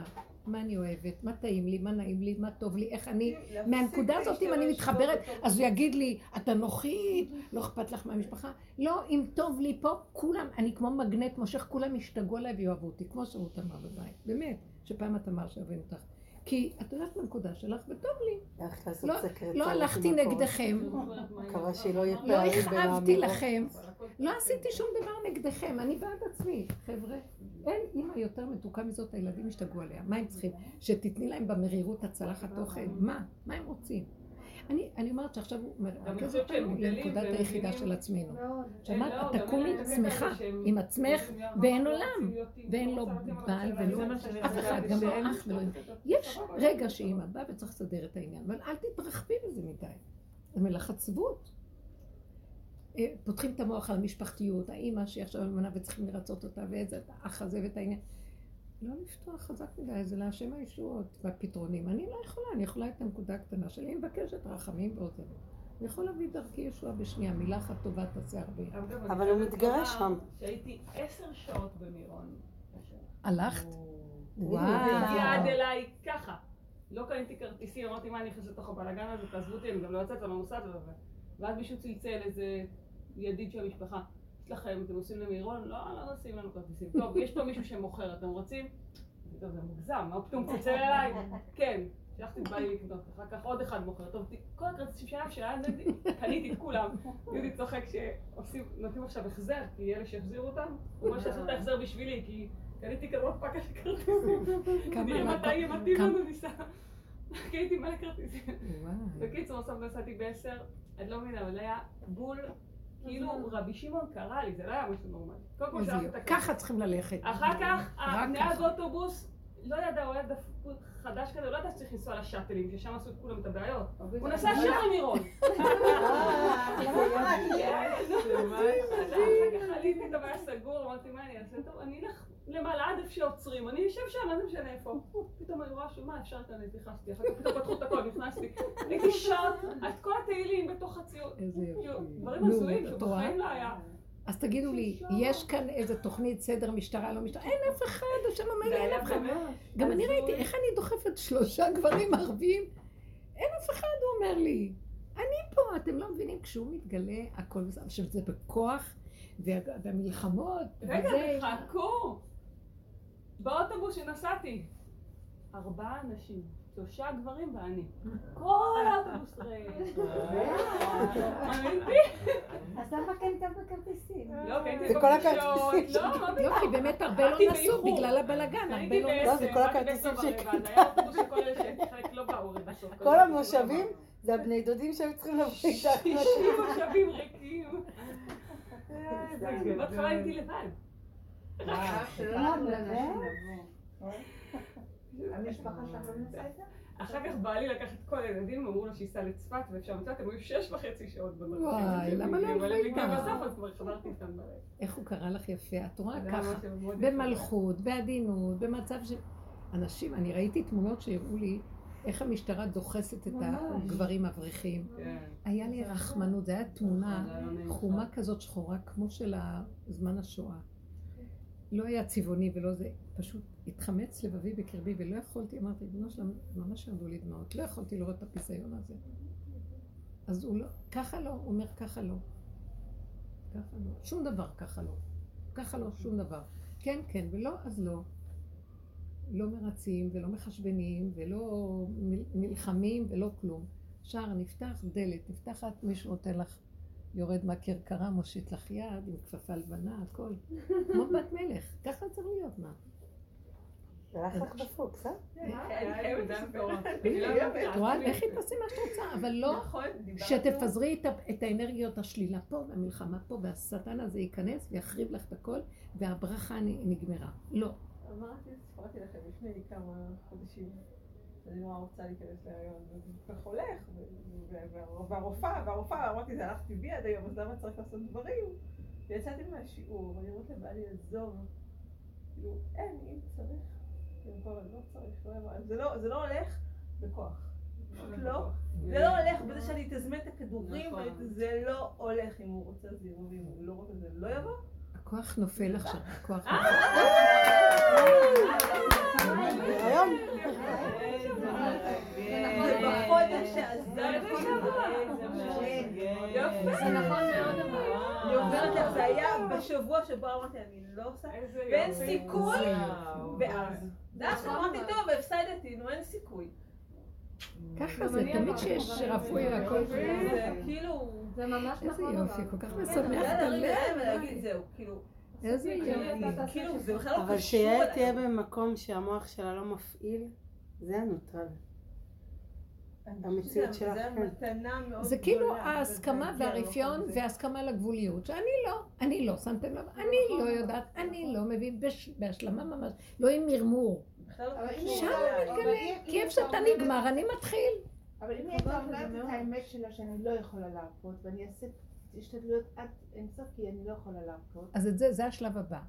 מה אני אוהבת? מה טעים לי? מה נעים לי? מה טוב לי? איך אני... מהנקודה הזאת, אם אני מתחברת, אז הוא יגיד לי, את אנוכית, לא אכפת לך מהמשפחה. לא, אם טוב לי פה, כולם, אני כמו מגנט מושך, כולם ישתגעו עליי ויאהבו אותי, כמו שרות אמר בבית. באמת, שפעם את אמרת שאוהבים אותך. כי את הולכת בנקודה שלך, וטוב לי. לא- לא הלכתי. נגדכם, מקווה שלא יהיה לא פערים בין הכאבתי. לכם, לא עשיתי שום דבר נגדכם, אני בעד עצמי, חבר'ה. אין אימא יותר מתוקה מזאת, הילדים השתגעו עליה. מה הם צריכים? שתתני להם במרירות הצלחת אוכל? מה? מה הם רוצים? אני, אני אומרת שעכשיו הוא מרכז אותנו לנקודת היחידה של עצמנו. שמעת? לא, תקומי שמחה עם עצמך ואין לא עולם, ואין לא לו רוצים להיות בעל ולא אף אחד, גם לא אח ולא... יש רגע שאימא באה וצריך לסדר את העניין, אבל אל תתרחבי בזה מדי. זה מלאכת עצבות. אה, פותחים את המוח על המשפחתיות, האימא שהיא עכשיו אלמנה וצריכים לרצות אותה, ואיזה האח הזה ואת העניין. לא לפתוח חזק מדי, זה להשם הישועות והפתרונים. אני לא יכולה, אני יכולה את הנקודה הקטנה שלי, אני מבקשת רחמים ועוזרת. אני יכול להביא דרכי ישועה בשנייה, מילה אחת טובה תעשה הרבה. אבל אני הוא מתגרש שם. שהייתי עשר שעות במירון. הלכת? וואו. הביא יד אליי ככה. לא קניתי כרטיסים, אמרתי מה אני נכנסת לתוך הבלאגן הזה, תעזבו אותי, אני גם לא יוצאת, אני לא נוסעת וזה. ואז מישהו צלצל איזה ידיד של המשפחה. לכם, אתם נוסעים למירון? לא, לא נוסעים לנו כרטיסים. טוב, יש פה מישהו שמוכר, אתם רוצים? טוב, זה מוגזם, מה פתאום צלצל אליי? כן. שלחתי את בעלי לקנות, אחר כך עוד אחד מוכר. טוב, כל הכרטיסים שהיה שהיה, קניתי את כולם. יהודי צוחק שעושים, נותנים עכשיו החזר, כי אלה שהחזירו אותם, הוא אומר שעשו את ההחזר בשבילי, כי קניתי כזאת פקה של כרטיסים. כמה נראה מתי יהיה מתאים כמה- לנו ניסע. קניתי מלא כרטיסים. בקיצור, בסוף נסעתי בעשר, את לא מבינה, אבל היה בול, כאילו רבי שמעון קרא לי, זה לא היה משהו נורמלי. קודם כל שלחתי. את הכרטיס. ככה צריכים ללכת. אחר כך, הנהג ככה. אוטובוס, לא ידע, הוא היה דפוק חדש כזה, לא ידע שצריך לנסוע לשאטלים, ששם עשו את כולם את הבעיות. הוא נסע ישר למירון. אחר כך עליתי, טוב היה סגור, אמרתי מה אני אעשה? טוב, אני אלך למעלה עד איפה שעוצרים, אני אשב שם, מה זה משנה איפה. פתאום אני רואה שמה אפשר כאן, נכנסתי, אחר כך פתאום פתחו את הכל, נכנסתי. הייתי שעות, את כל התהילים בתוך הציוד. איזה יופי. דברים הזויים? שבחיים לא היה. אז תגידו לי, יש כאן איזה תוכנית סדר משטרה, לא משטרה? אין אף אחד, השם אומר לי, אין אף אחד. גם אני. ראיתי, איך אני דוחפת שלושה גברים ערבים? אין אף אחד, הוא אומר לי. אני פה, אתם לא מבינים, כשהוא מתגלה, הכל. עכשיו, זה בכוח, וה- והמלחמות, רגע, וזה... באוטובוס שנסעתי, ארבעה אנשים, שלושה גברים ואני. כל האוטובוס ריק. אמיתי? אז למה כן קנית בכרטיסים? לא, קניתי זה כל בפגישות, הכרטיסים לא, לא, כי באמת הרבה לא נסעו. בגלל הבלגן, הרבה הייתי לא בעשר, לא, זה כל הכרטיסים שקנית. שחלק לא. כל המושבים זה הבני דודים שהיו צריכים לבוא איתך. שישים מושבים ריקים. אה, בהתחלה הייתי לבד. אחר כך בעלי לקח את כל הילדים, אמרו לו שייסע לצפת, ואפשר לצאת, הם היו שש וחצי שעות בדרכים. וואי, למה לא הם ברגע. איך הוא קרא לך יפה, את רואה ככה. במלכות, בעדינות, במצב של... אנשים, אני ראיתי תמונות שהראו לי איך המשטרה דוחסת את הגברים האברכים. כן. היה לי רחמנות, זו הייתה תמונה היה לא נעים חומה כזאת שחורה, כמו של זמן השואה. לא היה צבעוני ולא זה, פשוט התחמץ לבבי בקרבי ולא יכולתי, אמרתי, בנו שלם, ממש ירדו לי דמעות, לא יכולתי לראות את הפיסיון הזה. אז הוא לא, ככה לא, הוא אומר ככה לא. ככה לא, שום דבר ככה לא. ככה לא, שום דבר. כן, כן, ולא, אז לא. לא מרצים ולא מחשבנים ולא נלחמים ולא כלום. שער נפתח, דלת נפתחת, מישהו נותן לך, יורד מהכרכרה, מושיט לך יד עם כפפה לבנה, הכל. כמו בת מלך, ככה צריך להיות, מה? הלך לך אה? את רואה? לכי תעשי מה שאת רוצה, אבל לא נכון. שתפזרי את האנרגיות השלילה פה והמלחמה פה, והשטן הזה ייכנס ויחריב לך את הכל, והברכה נגמרה. לא. אמרתי, סיפרתי לכם לפני כמה חודשים, אני נורא רוצה להיכנס להריון, וזה כל כך הולך, והרופאה, והרופאה, אמרתי, זה הלך טבעי עד היום, אז למה צריך לעשות דברים? ויצאתי מהשיעור, ואני אומרת לבעלי, עזוב, כאילו, אין, אם צריך, אני לא צריך, לא יבוא." זה לא- זה לא הולך בכוח. לא. זה לא הולך בזה שאני אתזמן את הכדורים, נכון. זה לא הולך אם הוא רוצה זה יבוא, ואם הוא לא רוצה זה לא יבוא. הכוח נופל עכשיו, הכוח נופל. זה נכון מאוד אבל. אני אומרת לך, זה היה בשבוע שבו אמרתי, אני לא עושה, ואין. סיכוי. ואז. ואז אמרתי, טוב, הפסדתי, נו, אין סיכוי. ככה זה, תמיד שיש רפואי הכל. זה כאילו, זה ממש איזה נכון יופי, אבל. כל כך זה משמח את להרים ידיים הלב. ולהגיד, זהו, כאילו, איזה יופי. כאילו, זה בכלל לא אבל קשור שיעל. תהיה במקום שהמוח שלה לא מפעיל, זה הנוטרל. המציאות שלך, שזה כן. מתנה מאוד זה כאילו ההסכמה והרפיון. וההסכמה לגבוליות, שאני לא, אני לא, שמתם לב, אני לא יודעת, אני לא מבין, בש- בהשלמה ממש, לא עם מרמור. לא אבל אם קשור שם. אבל מתגלה, כי איפה אתה שאתה נגמר, אני מתחיל. אבל אם היא הייתה אומרת את. האמת שלה שאני לא יכולה להרפות, ואני אעשה השתדלויות עד אינסוף, כי אני לא יכולה להרפות. אז את זה, זה השלב הבא.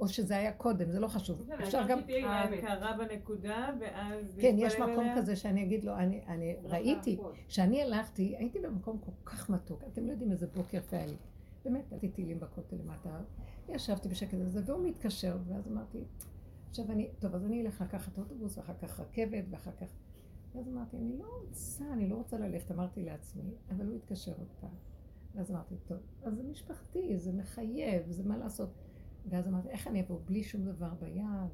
או שזה היה קודם, זה לא חשוב. אפשר גם. ההכרה בנקודה, ואז... כן, יש מקום. כזה שאני אגיד לו, אני, אני ראיתי, כשאני הלכתי, הייתי במקום כל כך מתוק, אתם לא יודעים איזה בוקר היה לי. באמת, הייתי טילים בכותל למטה, ישבתי בשקט הזה, והוא מתקשר, ואז אמרתי, עכשיו אני, טוב, אז אני אלך לקחת אוטובוס, ואחר כך רכבת, ואחר כך... ואז אמרתי, אני לא רוצה, אני לא רוצה ללכת, אמרתי לעצמי, אבל הוא התקשר עוד פעם. ואז אמרתי, טוב, אז זה משפחתי, זה מחייב, זה מה לעשות. ואז אמרתי, איך אני אבוא בלי שום דבר ביד?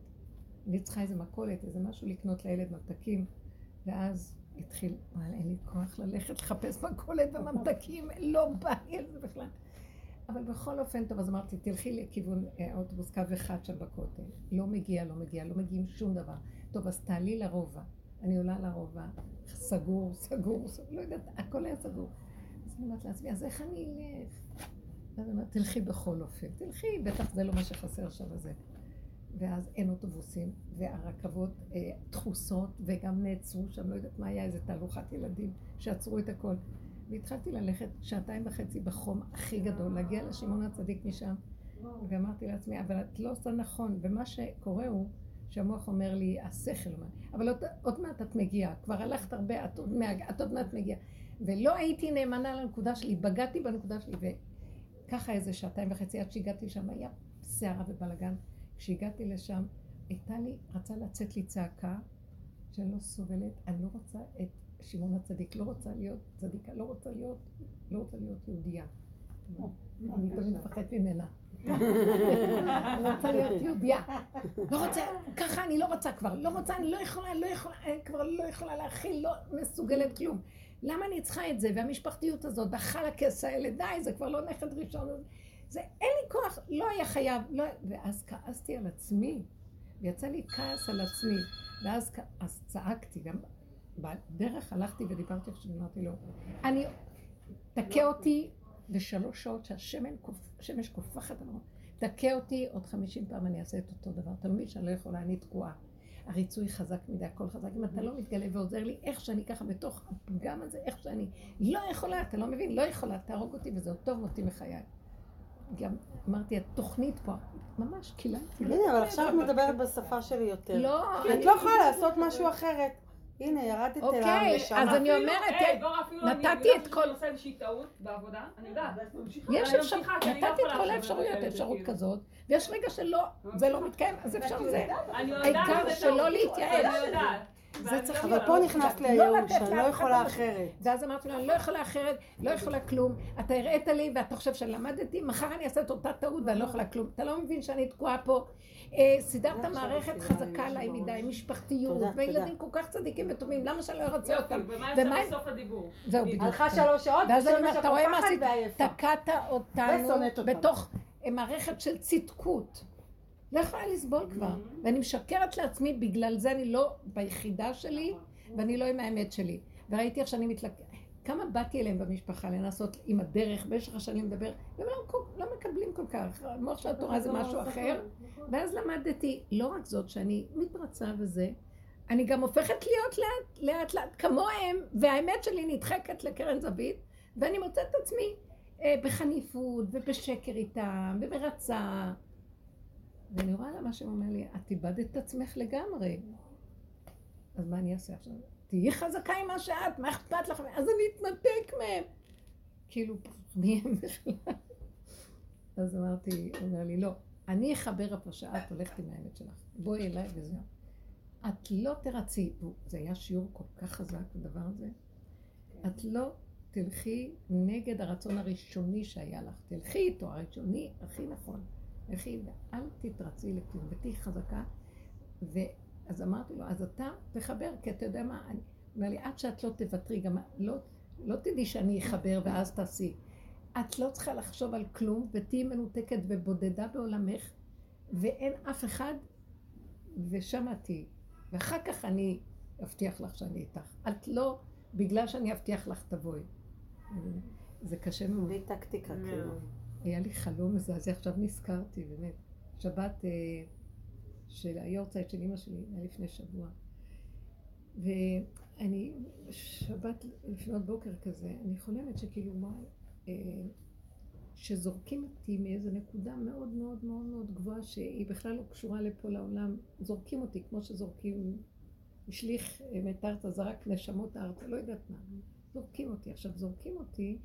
אני צריכה איזה מכולת, איזה משהו לקנות לילד ממתקים. ואז התחיל, וואלה, אין לי כוח ללכת לחפש מכולת וממתקים, לא בא לי על זה בכלל. אבל בכל אופן, טוב, אז אמרתי, תלכי לכיוון אה, האוטובוס קו אחד שם בכותל. לא מגיע, לא מגיע, לא מגיעים שום דבר. טוב, אז תעלי לרובע. אני עולה לרובע, סגור, סגור, סגור, לא יודעת, הכל היה סגור. אז אני אומרת לעצמי, אז איך אני אלך? אז אני אומרת, תלכי בכל אופן, תלכי, בטח זה לא מה שחסר שם וזה. ואז אין אוטובוסים, והרכבות אה, דחוסות, וגם נעצרו שם, לא יודעת מה היה, איזה תהלוכת ילדים, שעצרו את הכל. והתחלתי ללכת שעתיים וחצי בחום הכי גדול, להגיע לשמעון הצדיק משם, ואמרתי לעצמי, אבל את לא עושה נכון, ומה שקורה הוא שהמוח אומר לי, השכל אומר, אבל עוד, עוד מעט את מגיעה, כבר הלכת הרבה, את עוד, את עוד מעט מגיעה. ולא הייתי נאמנה לנקודה שלי, בגדתי בנקודה שלי, וככה איזה שעתיים וחצי עד שהגעתי לשם, היה סערה ובלאגן. כשהגעתי לשם, הייתה לי, רצה לצאת לי צעקה שאני לא סובלת, אני לא רוצה את שמעון הצדיק, לא רוצה להיות צדיקה, לא רוצה להיות, לא רוצה להיות יהודייה. אני תמיד מפחדת ממנה. אני רוצה להיות יהודייה. לא רוצה, ככה אני לא רוצה כבר, לא רוצה, אני לא יכולה, לא יכולה, אני כבר לא יכולה להכיל, לא מסוגלת כלום. למה אני צריכה את זה? והמשפחתיות הזאת, והחלקס האלה, די, זה כבר לא נכד ראשון. זה, אין לי כוח, לא היה חייב, לא, ואז כעסתי על עצמי, ויצא לי כעס על עצמי, ואז כ- אז צעקתי, גם בדרך הלכתי ודיברתי עכשיו, אמרתי לו, אני, תכה אותי בשלוש שעות שהשמש קופ- השמש קופחת, תכה אותי, עוד חמישים פעם אני אעשה את אותו דבר, אתה מבין שאני לא יכולה, אני תקועה. הריצוי חזק מדי, הכל חזק. אם אתה לא מתגלה ועוזר לי, איך שאני ככה בתוך הפגם הזה, איך שאני לא יכולה, אתה לא מבין, לא יכולה, תהרוג אותי וזהו, טוב מותי מחיי. גם אמרתי, התוכנית פה, ממש קיללתי. הנה, אבל עכשיו את מדברת בשפה שלי יותר. לא, את לא יכולה לעשות משהו אחרת. הנה, ירדת אל אוקיי, העם אז. אני אומרת, אני נתתי יודעת את כל- שאני עושה איזושהי טעות בעבודה, אני יודעת. יש אני אפשרות, אני לא נתתי את כל האפשרויות, אפשרות. כזאת, ויש רגע שלא, זה לא מתקיים, אז אפשר זה. אני יודעת העיקר שלא טעות. להתייאש. זה צריך לא אבל פה יכולה. נכנסת לא לייאוש, אני לא יכולה. אחרת. ואז אמרתי לו, אני לא יכולה אחרת, לא יכולה כלום. אתה הראית לי ואתה חושב שלמדתי, מחר אני אעשה את אותה טעות ואני לא יכולה כלום. אתה לא מבין שאני תקועה פה. אה, סידרת עכשיו מערכת חזקה לי עליי. מדי, משפחתיות, וילדים כל כך צדיקים וטובים, למה שאני לא ארצה אותם? ומה בסוף הדיבור? זהו, בדיוק. הלכה. שלוש שעות, ואז אני אומרת, אתה רואה מה עשית? תקעת אותנו. בתוך אה, מערכת של צדקות. לא יכולה לסבול כבר. ואני משקרת לעצמי, בגלל זה אני לא ביחידה שלי, ואני לא עם האמת שלי. וראיתי איך שאני מתלק... כמה באתי אליהם במשפחה לנסות עם הדרך, במשך השנים לדבר, והם לא, לא מקבלים כל כך, המוח של התורה זה משהו אחר. ואז למדתי, לא רק זאת, שאני מתרצה וזה, אני גם הופכת להיות לאט לאט, לאט כמוהם, והאמת שלי נדחקת לקרן זווית, ואני מוצאת את עצמי אה, בחניפות ובשקר איתם, ובמרצה. ואני רואה לה מה שהוא אומר לי, את איבדת את עצמך לגמרי. אז מה אני אעשה עכשיו? תהיי חזקה עם מה שאת, מה אכפת לך? אז אני אתנתק מהם. כאילו, מי הם בכלל? אז אמרתי, הוא אומר לי, לא, אני אחבר איפה שאת הולכת עם האמת שלך. בואי אליי וזהו. את לא תרצי, זה היה שיעור כל כך חזק, הדבר הזה. את לא תלכי נגד הרצון הראשוני שהיה לך. תלכי איתו, הראשוני הכי נכון. לכי, ואל תתרצי לכלום, ותהיי חזקה. ואז אמרתי לו, אז אתה תחבר, כי אתה יודע מה, אני, אומר לי, עד שאת לא תוותרי, גם לא, לא תדעי שאני אחבר ואז תעשי. את לא צריכה לחשוב על כלום, ותהיי מנותקת ובודדה בעולמך, ואין אף אחד, ושם תהיי. ואחר כך אני אבטיח לך שאני איתך. את לא, בגלל שאני אבטיח לך תבואי. זה קשה מאוד. בלי טקטיקה, כאילו. היה לי חלום מזעזע, עכשיו נזכרתי, באמת. שבת אה, של היורצייט של אימא שלי, היה לפני שבוע. ואני, שבת לפנות בוקר כזה, אני חולמת שכאילו, מה, אה, שזורקים אותי מאיזו נקודה מאוד מאוד מאוד מאוד גבוהה שהיא בכלל לא קשורה לפה לעולם, זורקים אותי כמו שזורקים, השליך את ארצה, זרק נשמות ארצה, לא יודעת מה, זורקים אותי. עכשיו זורקים אותי,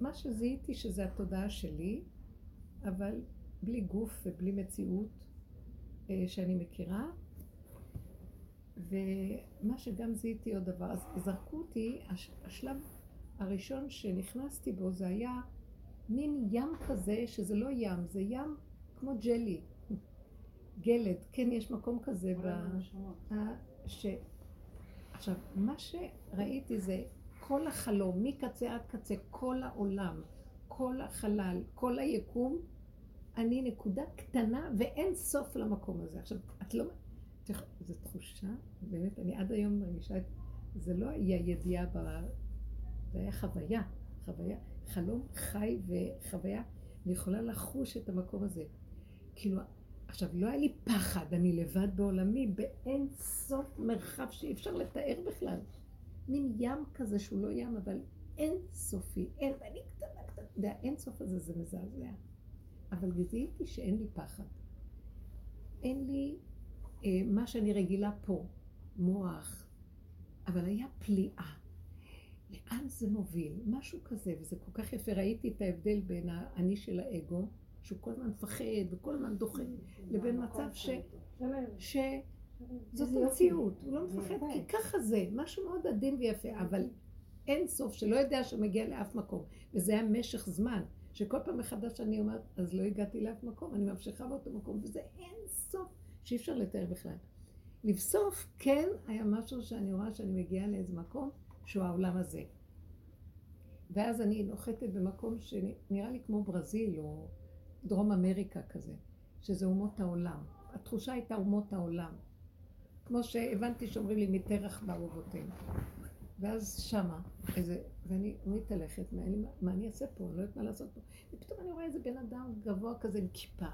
ומה שזיהיתי שזה התודעה שלי, אבל בלי גוף ובלי מציאות אה, שאני מכירה, ומה שגם זיהיתי עוד דבר, אז זרקו אותי, השלב הראשון שנכנסתי בו זה היה מין ים כזה, שזה לא ים, זה ים כמו ג'לי, גלד, כן, יש מקום כזה ב... ש... עכשיו, מה שראיתי זה כל החלום, מקצה עד קצה, כל העולם, כל החלל, כל היקום, אני נקודה קטנה ואין סוף למקום הזה. עכשיו, את לא... זו תחושה, באמת, אני עד היום מרגישה. זה לא היה ידיעה זה היה חוויה, חוויה, חלום חי וחוויה, אני יכולה לחוש את המקום הזה. כאילו, עכשיו, לא היה לי פחד, אני לבד בעולמי, באין סוף מרחב שאי אפשר לתאר בכלל. מין ים כזה שהוא לא ים, אבל אין סופי, אין, ואני קטנה קטנה, אתה יודע, אין סוף הזה זה מזעזע. אבל גזיתי שאין לי פחד. אין לי אה, מה שאני רגילה פה, מוח, אבל היה פליאה. לאן זה מוביל? משהו כזה, וזה כל כך יפה. ראיתי את ההבדל בין האני של האגו, שהוא כל הזמן מפחד וכל הזמן דוחה, לבין מצב ש... ש... זאת המציאות, הוא לא מפחד, כי ככה זה, משהו מאוד עדין ויפה, אבל אין סוף, שלא יודע שמגיע לאף מקום. וזה היה משך זמן, שכל פעם מחדש אני אומרת, אז לא הגעתי לאף מקום, אני ממשיכה באותו מקום, וזה אין סוף, שאי אפשר לתאר בכלל. לבסוף, כן, היה משהו שאני רואה שאני מגיעה לאיזה מקום, שהוא העולם הזה. ואז אני נוחתת במקום שנראה לי כמו ברזיל או דרום אמריקה כזה, שזה אומות העולם. התחושה הייתה אומות העולם. כמו שהבנתי שאומרים לי, מתרח באו אבותינו. ואז שמה, איזה, ואני מתהלכת, מה, מה אני אעשה פה? אני לא יודעת מה לעשות פה. ופתאום אני רואה איזה בן אדם גבוה כזה עם כיפה,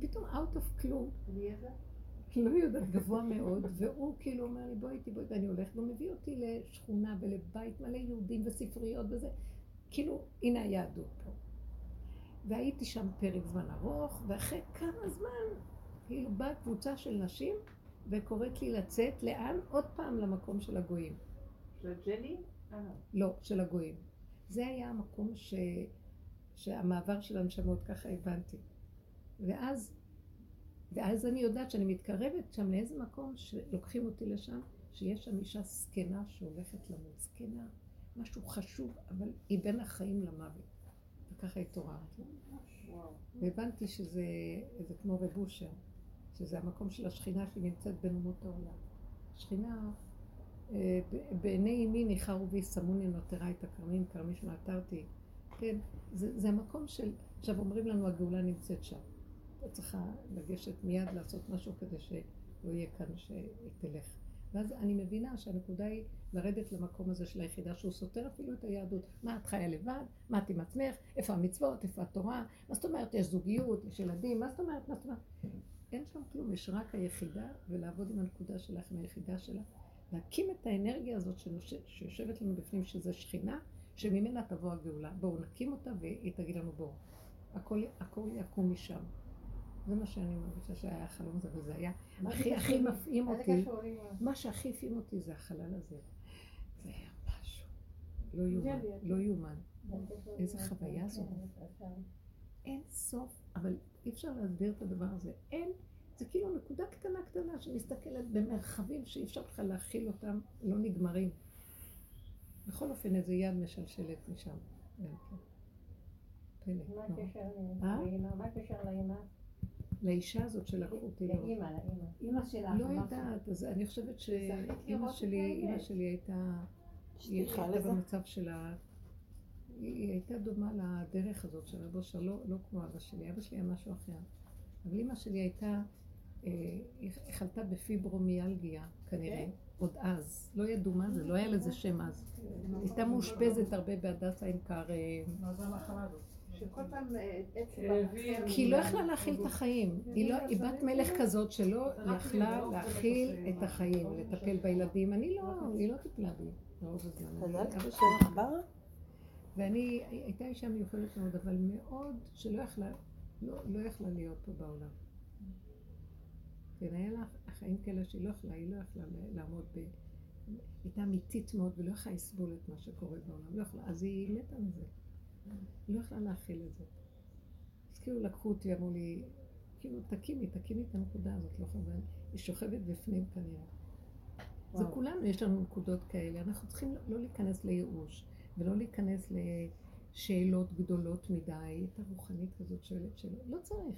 פתאום out of כלום. לא יודעת, גבוה מאוד, והוא כאילו אומר לי, בואי איתי, בואי, ואני הולך, והוא מביא אותי לשכונה ולבית מלא יהודים וספריות וזה, כאילו, הנה היהדות פה. והייתי שם פרק זמן ארוך, ואחרי כמה זמן, כאילו באה קבוצה של נשים, וקוראת לי לצאת, לאן? עוד פעם למקום של הגויים. של ג'לי? אה. לא, של הגויים. זה היה המקום ש... שהמעבר של הנשמות, ככה הבנתי. ואז ואז אני יודעת שאני מתקרבת שם לאיזה מקום שלוקחים אותי לשם, שיש שם אישה זקנה שהולכת למות. זקנה, משהו חשוב, אבל היא בין החיים למוות. וככה התעוררתי. והבנתי שזה זה כמו רב אושר, שזה המקום של השכינה שנמצאת בין אומות העולם. השכינה, אה, בעיני אמי ניחרו בי סמוני נותרה את הכרמים, כרמי שמעתרתי. כן, זה, זה המקום של, עכשיו אומרים לנו הגאולה נמצאת שם. את צריכה לגשת מיד לעשות משהו כדי שלא יהיה כאן שהיא תלך. ואז אני מבינה שהנקודה היא לרדת למקום הזה של היחידה שהוא סותר אפילו את היהדות. מה את חיה לבד? מה את עם עצמך? איפה המצוות? איפה התורה? מה זאת אומרת? יש זוגיות? יש ילדים? מה זאת אומרת? מה זאת אומרת? אין שם כלום, יש רק היחידה, ולעבוד עם הנקודה שלך, עם היחידה שלך. להקים את האנרגיה הזאת שיושבת לנו בפנים, שזה שכינה, שממנה תבוא הגאולה. בואו נקים אותה והיא תגיד לנו בואו. הכל, הכל יקום משם. זה מה שאני מרגישה שהיה החלום הזה, וזה היה הכי הכי מפעים אותי. מה שהכי הפעים אותי זה החלל הזה. זה היה משהו. לא יאומן, לא יאומן. כן, איזה חוויה זאת. אין סוף, אבל אי אפשר להסביר את הדבר הזה. אין, זה כאילו נקודה קטנה קטנה שמסתכלת במרחבים שאי אפשר בכלל להכיל אותם, לא נגמרים. בכל אופן, איזה יד משלשלת משם. כן. מה. הקשר אה? לאמא? מה הקשר לאמא? לאישה הזאת שלקחו אותי לראות. לאמא, לאמא. אימא שלך. לא. יודעת, אז אני חושבת שאימא שלי. אימא שלי הייתה, היא הייתה לזה. במצב שלה, היא היא הייתה דומה לדרך הזאת של רבו שלו, לא, לא כמו אבא שלי, אבא שלי היה משהו אחר. אבל אימא שלי הייתה, אה, היא חלתה בפיברומיאלגיה כנראה, עוד אז. לא ידעו מה זה, לא היה לזה שם אז. הייתה מאושפזת הרבה בהדסה עם כרם. מה זה המחלה הזאת? שכל פעם אה. כי היא לא יכלה להכיל את החיים. היא לא, היא בת מלך כזאת שלא יכלה להכיל את החיים, לטפל בילדים. אני לא, היא לא טיפלה בי. אני- חזק אבא שלי- בשם עכבר? ואני, הייתה אישה מיוחדת מאוד, אבל מאוד שלא יכלה, לא, לא יכלה להיות פה בעולם. כן, היה לה חיים כאלה שהיא לא יכלה, היא לא יכלה לעמוד ב... הייתה אמיתית מאוד ולא יכלה לסבול את מה שקורה בעולם, לא יכלה, אז היא מתה מזה. היא לא יכלה להכיל את זה. אז כאילו לקחו אותי, אמרו לי, כאילו, תקימי, תקימי את הנקודה הזאת, לא חבל. היא שוכבת בפנים כנראה. זה. כולנו, יש לנו נקודות כאלה. אנחנו צריכים לא להיכנס לייאוש, ולא להיכנס לשאלות גדולות מדי, את הרוחנית כזאת שואלת שאלות. לא צריך.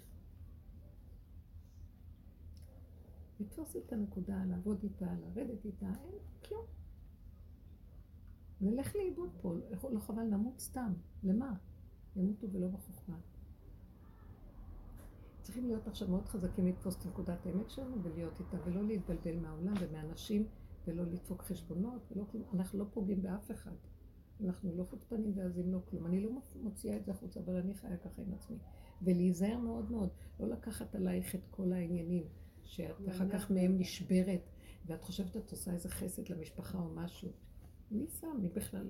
לתפוס את הנקודה, לעבוד איתה, לרדת איתה, אין כלום. נלך לאיבוד פה, לא- חבל, נמות סתם. למה? ימותו ולא בחוכמה. צריכים להיות עכשיו מאוד חזקים לתפוס את נקודת האמת שלנו ולהיות איתה, ולא להתבלבל מהעולם ומאנשים, ולא לדפוק חשבונות, ולא. אנחנו לא פוגעים באף אחד. אנחנו לא חוצפנים ועזים, לא כלום. אני לא מוציאה את זה החוצה, אבל אני חיה ככה עם עצמי. ולהיזהר מאוד מאוד, לא לקחת עלייך את כל העניינים, שאת אחר כך מהם נשברת, ואת חושבת שאת עושה איזה חסד למשפחה או משהו. מי שם? מי בכלל?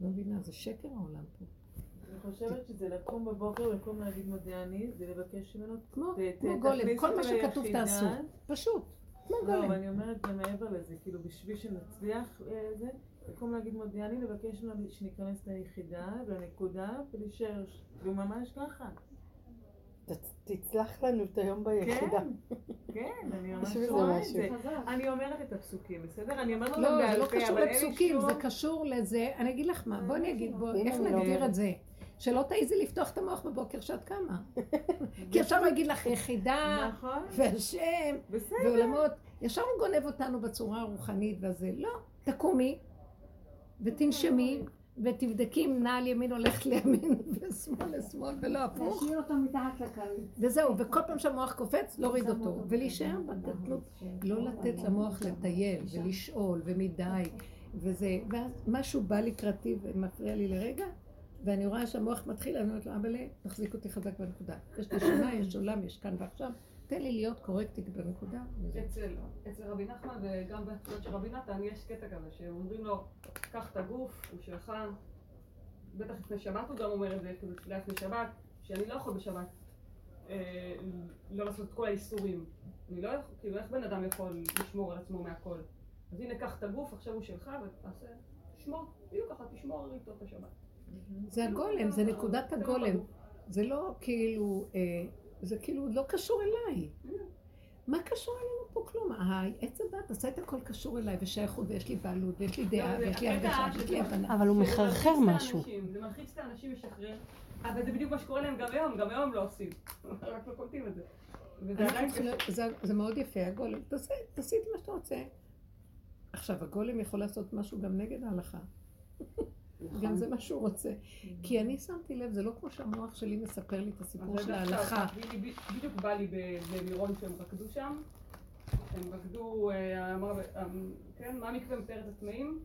לא מבינה, זה שקר העולם פה. אני חושבת שזה לקום בבוקר במקום להגיד מודה אני, זה לבקש ממנו, כמו, גולם, כל מה שכתוב. תעשו. פשוט, כמו לא, גולם. אבל אני אומרת גם מעבר לזה, כאילו בשביל שנצליח אה, זה, במקום להגיד מודה אני, לבקש ממנו שניכנס ליחידה, לנקודה, ולהישאר, כאילו ממש ככה. תצלח לנו את היום ביחידה. כן, כן, אני ממש רואה את. זה. אני אומרת את הפסוקים, בסדר? אני אומרת אותם לא, זה בעל לא קשור לפסוקים, זה קשור לזה, אני אגיד לך מה, בואי אני אגיד, איך נגדיר. את זה? שלא תעיזי לפתוח את המוח בבוקר שאת קמה. כי אפשר להגיד לך יחידה, נכון, והשם. ועולמות, ישר הוא גונב אותנו בצורה הרוחנית והזה. לא, תקומי, ותנשמי, ותבדקי אם נעל ימין הולכת לימין, ושמאל לשמאל, ולא הפוך. להשאיר אותו מתחת לכרית. וזהו, וכל פעם שהמוח קופץ, להוריד אותו, ולהישאר בגדלות, לא לתת למוח לטייל, ולשאול, ומדי, וזה, ואז משהו בא לקראתי ומפריע לי לרגע, ואני רואה שהמוח מתחיל, אני אומרת לו, אבאלה, תחזיק אותי חזק בנקודה. יש נשימה, יש עולם, יש כאן ועכשיו, תן לי להיות קורקטית בנקודה. אצל, אצל רבי נחמן וגם בתפילות של רבי נתן יש קטע כזה שאומרים לו, קח את הגוף, הוא שלך. בטח לפני שבת הוא גם אומר את זה, כאילו תפילה לפני שבת, שאני לא יכול בשבת אה, לא לעשות את כל האיסורים. אני לא יכול, כאילו איך בן אדם יכול לשמור על עצמו מהכל? אז הנה קח את הגוף, עכשיו הוא שלך ותעשה, תשמור, בדיוק ככה, תשמור איתו את השבת. זה הגולם, זה נקודת הגולם. זה לא כאילו, אה, זה כאילו לא קשור אליי. מה קשור אלינו פה כלום? העץ הדת עשה את הכל קשור אליי, ושייכות, ויש לי בעלות, ויש לי דעה, ויש לי הרגשה, ויש לי הבנה. אבל הוא מחרחר משהו. זה מלחיץ את האנשים לשחרר, אבל זה בדיוק מה שקורה להם גם היום, גם היום לא עושים. רק לא קולטים את זה. זה- זה מאוד יפה, הגולם. תעשי את מה שאתה רוצה. עכשיו, הגולם יכול לעשות משהו גם נגד ההלכה. גם זה מה שהוא רוצה. כי אני שמתי לב, זה לא כמו שהמוח שלי מספר לי את הסיפור של זה ההלכה. בדיוק- בא לי במירון שהם רקדו שם. הם רקדו, אה, אה, כן, מה המקווה מתאר את הטמאים?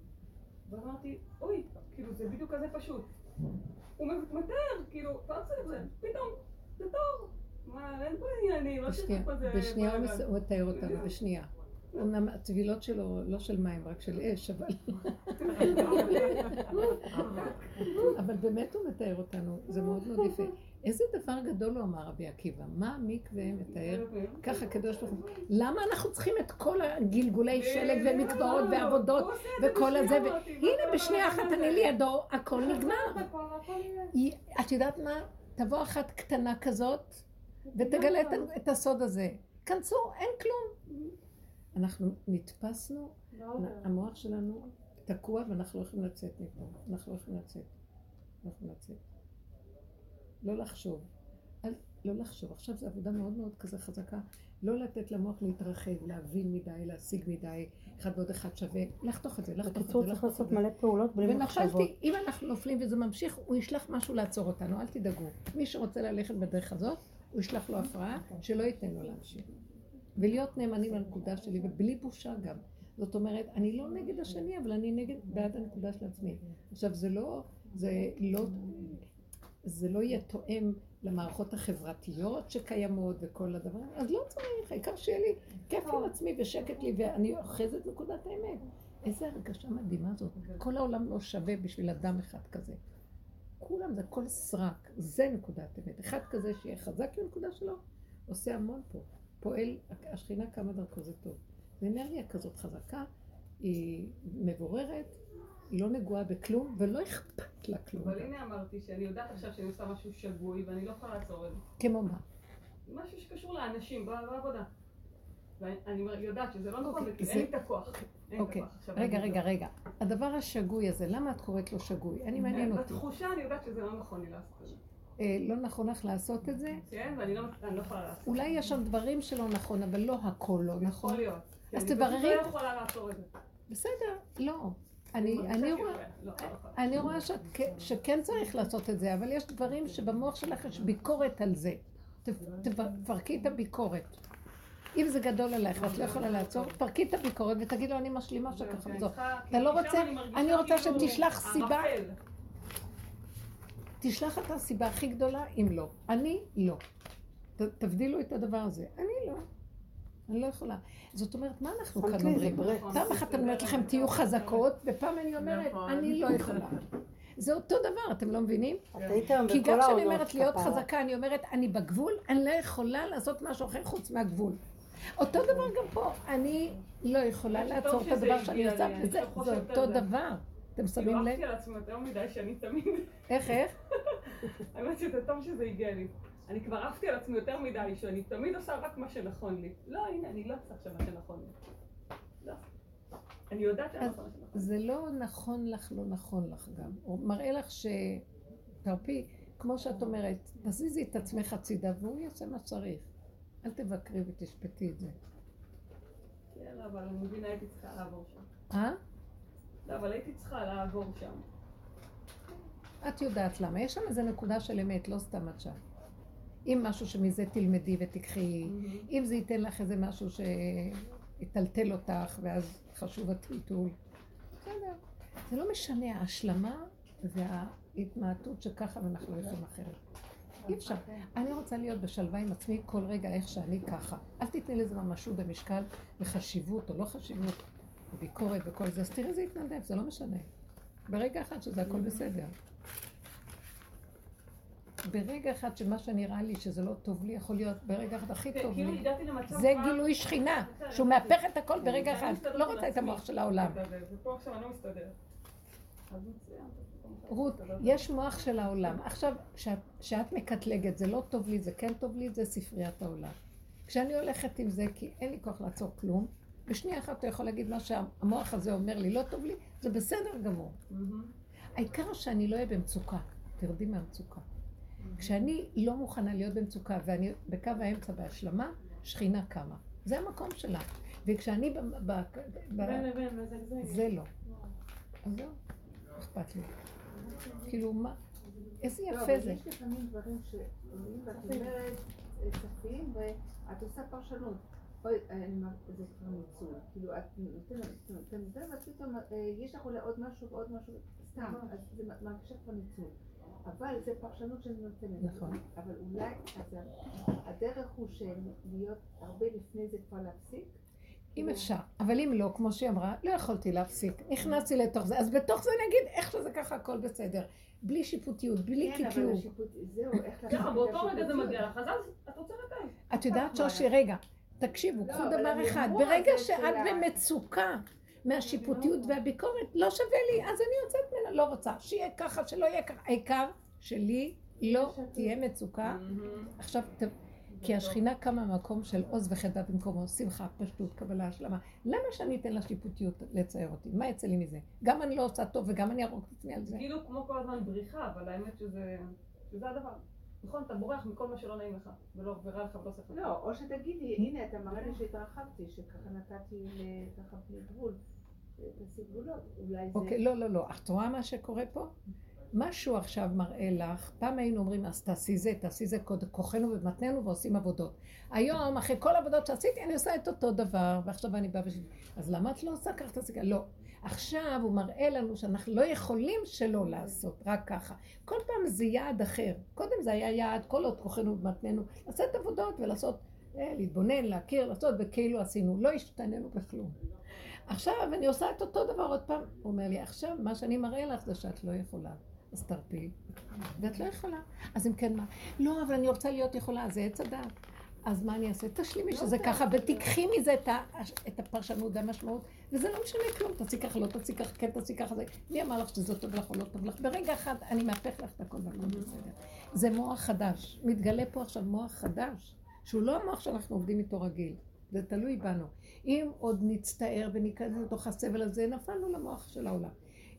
ואמרתי, אוי, כאילו זה בדיוק כזה פשוט. הוא מתאר, כאילו, לא צריך זה, פתאום, זה טוב. מה, אין פה עניינים, לא צריך בשנייה, פה איזה בשנייה הוא מתאר אותנו, בשנייה. אמנם הטבילות שלו לא של מים, רק של אש, אבל... אבל באמת הוא מתאר אותנו, זה מאוד מאוד יפה. איזה דבר גדול הוא אמר רבי עקיבא, מה המקווה מתאר ככה קדוש ברוך הוא. למה אנחנו צריכים את כל הגלגולי שלג ומקוואות ועבודות וכל הזה, הנה בשנייה אחת. אני לידו, הכל נגמר. את יודעת מה? תבוא אחת קטנה כזאת ותגלה את הסוד הזה. כנסו, אין כלום. אנחנו נתפסנו, המוח שלנו תקוע ואנחנו לא יכולים לצאת מפה. אנחנו לא יכולים לצאת. לא יכולים לצאת. לא לחשוב. אל, לא לחשוב. עכשיו זו עבודה מאוד מאוד כזה חזקה. לא לתת למוח להתרחב, להבין מדי, להשיג מדי, אחד ועוד אחד שווה. לחתוך את זה, לחתוך את בקיצור זה, צריך לחתוך את לעשות. מלא פעולות בלי מחשבות. ונפלתי, אם אנחנו נופלים וזה ממשיך, הוא ישלח משהו לעצור אותנו, אל תדאגו. מי שרוצה ללכת בדרך הזאת, הוא ישלח לו הפרעה, שלא ייתן לו להמשיך. ולהיות נאמנים לנקודה שלי, ובלי בושה גם. זאת אומרת, אני לא נגד השני, אבל אני נגד, בעד הנקודה של עצמי. עכשיו, זה לא, זה לא, זה לא יהיה תואם למערכות החברתיות שקיימות וכל הדבר, אז לא צריך, העיקר שיהיה לי כיף עם עצמי ושקט לי, ואני אוחזת נקודת האמת. איזה הרגשה מדהימה זאת. כל העולם לא שווה בשביל אדם אחד כזה. כולם זה הכל סרק, זה נקודת אמת. אחד כזה שיהיה חזק לנקודה שלו, עושה המון פה. פועל, השכינה קמה דרכו, זה טוב. זו אנרגיה כזאת חזקה, היא מבוררת, היא לא נגועה בכלום, ולא אכפת לה כלום. אבל הנה אמרתי שאני יודעת עכשיו שאני עושה משהו שגוי ואני לא יכולה לעצור את זה. כמו מה? משהו שקשור לאנשים, בעבודה. ואני יודעת שזה לא נכון, אוקיי, זה- אין לי את הכוח. אוקיי, רגע, רגע, רגע. הדבר השגוי הזה, למה את קוראת לו שגוי? אני מעניין אותי. בתחושה אני יודעת שזה לא נכון לי לעשות את זה. אה, לא נכון לך לעשות את זה? כן, ואני לא אני לא יכולה לעשות. אולי יש שם דברים שלא נכון, אבל לא הכל לא נכון. יכול להיות. אז אני תבררי את- לא יכולה לעצור את זה. בסדר, לא. אני, אני רואה... לא, לא. אני שכן צריך לעשות את זה, אבל יש דברים שבמוח שלך יש ביקורת על זה. תפרקי את הביקורת. אם זה גדול עלייך ואת לא יכולה לעצור, תפרקי את הביקורת ותגידי לו, אני משלימה שככה וזהו. צריכה- אתה לא רוצה- אני אני רוצה כאילו שתשלח סיבה. תשלח את הסיבה הכי גדולה, אם לא. אני לא. ת- תבדילו את הדבר הזה. אני לא. אני לא יכולה. זאת אומרת, מה אנחנו שמת כאן אומרים? פעם אחת אני אומרת לכם, תהיו חזקות, ופעם אני אומרת, נכון. אני לא יכולה. זה אותו דבר, אתם לא מבינים? כי גם כשאני אומרת להיות. חזקה, אני אומרת, אני בגבול, אני לא יכולה לעשות משהו אחר חוץ מהגבול. אותו דבר גם פה, אני לא יכולה לעצור את הדבר שאני עושה, וזה אותו. דבר. אתם כאילו שמים לב? עפתי על עצמי יותר מדי שאני תמיד... איך, איך? האמת שזה טוב שזה הגיע לי. אני כבר עפתי על עצמי יותר מדי, שאני תמיד עושה רק מה שנכון לי. לא, הנה, אני לא עושה עכשיו מה שנכון לי. לא. אני יודעת שאני לא עושה מה שנכון לי. זה לא נכון לך, לא נכון לך גם. הוא מראה לך ש... תרפי, כמו שאת אומרת, תזיזי את עצמך הצידה והוא יעשה מה שצריך. אל תבקרי ותשפטי את זה. כן, אבל אני מבינה, הייתי צריכה לעבור שם. אה? לא, אבל הייתי צריכה לעבור שם. את יודעת למה. יש שם איזו נקודה של אמת, לא סתם את שם. אם משהו שמזה תלמדי ותקחי, אם זה ייתן לך איזה משהו שיטלטל אותך, ואז חשוב הטלטול. בסדר. זה לא משנה, ההשלמה וההתמעטות שככה ואנחנו לא יכולים אחרת. אי אפשר. אני רוצה להיות בשלווה עם עצמי כל רגע איך שאני ככה. אל תתני לזה ממשות במשקל וחשיבות או לא חשיבות, וביקורת וכל זה, אז תראי זה יתנדב, זה לא משנה. ברגע אחד שזה הכל בסדר. ברגע אחד שמה שנראה לי שזה לא טוב לי, יכול להיות ברגע אחד הכי טוב כאילו לי. זה גילוי שכינה, שהוא. מהפך את הכל ברגע אחד. לא רוצה את. המוח של העולם. לא. רות, יש מוח של העולם. עכשיו, כשאת מקטלגת, זה לא טוב לי, זה כן טוב לי, זה ספריית העולם. כשאני הולכת עם זה, כי אין לי כוח לעצור כלום, בשנייה אחת אתה יכול להגיד מה שהמוח הזה אומר לי, לא טוב לי, זה בסדר גמור. מהמם. העיקר שאני לא אהיה במצוקה, תרדי מהמצוקה. כשאני לא מוכנה להיות במצוקה ואני בקו האמצע בהשלמה, שכינה קמה. זה המקום שלה. וכשאני ב... ב, ב בין לבין מזגזג. זה לא. אז זהו, אכפת לי. כאילו, מה? איזה לא, יפה אבל זה. יש לפעמים דברים שעולים ואת אומרת, צפים, ואת עושה פרשנות. אוי, אני מר- זה כבר ניצול. כאילו, את נותנת, ואת פתאום, אה, יש לך אולי עוד משהו ועוד משהו, סתם, אז זה מרגישה כבר ניצול. אבל זה פרשנות שאני נותנת. נכון. אבל אולי, אז הדרך הוא להיות הרבה לפני זה כבר להפסיק. אם אפשר, אבל אם לא, כמו שהיא אמרה, לא יכולתי להפסיק. נכנסתי לתוך זה, אז בתוך זה נגיד איך שזה ככה הכל בסדר. בלי שיפוטיות, בלי כן, אבל. השיפוט, זהו, איך ככה, באותו רגע זה. מגיע לך, אז את עוצרת עין. את יודעת, שושי, רגע, תקשיבו, לא, קחו דבר אחד, ברגע שאת. במצוקה מהשיפוטיות והביקורת, לא שווה לי, אז אני יוצאת ממנה, לא רוצה. שיהיה ככה, שלא יהיה ככה. העיקר שלי לא תהיה מצוקה. עכשיו, ת- כי השכינה קמה ממקום של עוז וחדה במקומו, שמחה, פשטות, קבלה, השלמה. למה שאני אתן לה שיפוטיות לצייר אותי? מה יצא לי מזה? גם אני לא עושה טוב וגם אני ארוג את עצמי על זה. כאילו כמו כל הזמן בריחה, אבל האמת שזה הדבר. נכון, אתה בורח מכל מה שלא נעים לך, ולא ורע לך ולא לך. לא, או שתגידי, הנה, אתה מראה לי שהתרחבתי, שככה נתתי ל- ככה בלי גבול. תעשי גבולות, אולי זה... אוקיי, לא, לא, לא. את רואה מה שקורה פה? משהו עכשיו מראה לך, פעם היינו אומרים, אז תעשי זה, תעשי זה, כוחנו ומתננו ועושים עבודות. היום, אחרי כל העבודות שעשיתי, אני עושה את אותו דבר, ועכשיו אני באה וש... אז למה את לא עושה ככה? תעשי ככה. לא. עכשיו הוא מראה לנו שאנחנו לא יכולים שלא לעשות, רק ככה. כל פעם זה יעד אחר. קודם זה היה יעד, כל עוד כוחנו ומתננו, לעשות עבודות ולעשות, אה, להתבונן, להכיר, לעשות, וכאילו עשינו. לא השתננו בכלום. עכשיו אני עושה את אותו דבר עוד פעם. הוא אומר לי, עכשיו מה שאני מראה לך זה שאת לא יכולה. אז תרפי. ואת לא יכולה. אז אם כן מה? לא, אבל אני רוצה להיות יכולה, זה עץ הדעת. אז מה אני אעשה? תשלימי שזה ככה, ותיקחי מזה את הפרשנות והמשמעות, וזה לא משנה כלום, תעשי ככה, לא תעשי ככה, כן תעשי ככה. מי אמר לך שזה טוב לך או לא טוב לך? ברגע אחד אני מהפך לך את הכל והכל בסדר. זה מוח חדש. מתגלה פה עכשיו מוח חדש, שהוא לא המוח שאנחנו עובדים איתו רגיל. זה תלוי בנו. אם עוד נצטער וניכנס לתוך הסבל הזה, נפלנו למוח של העולם.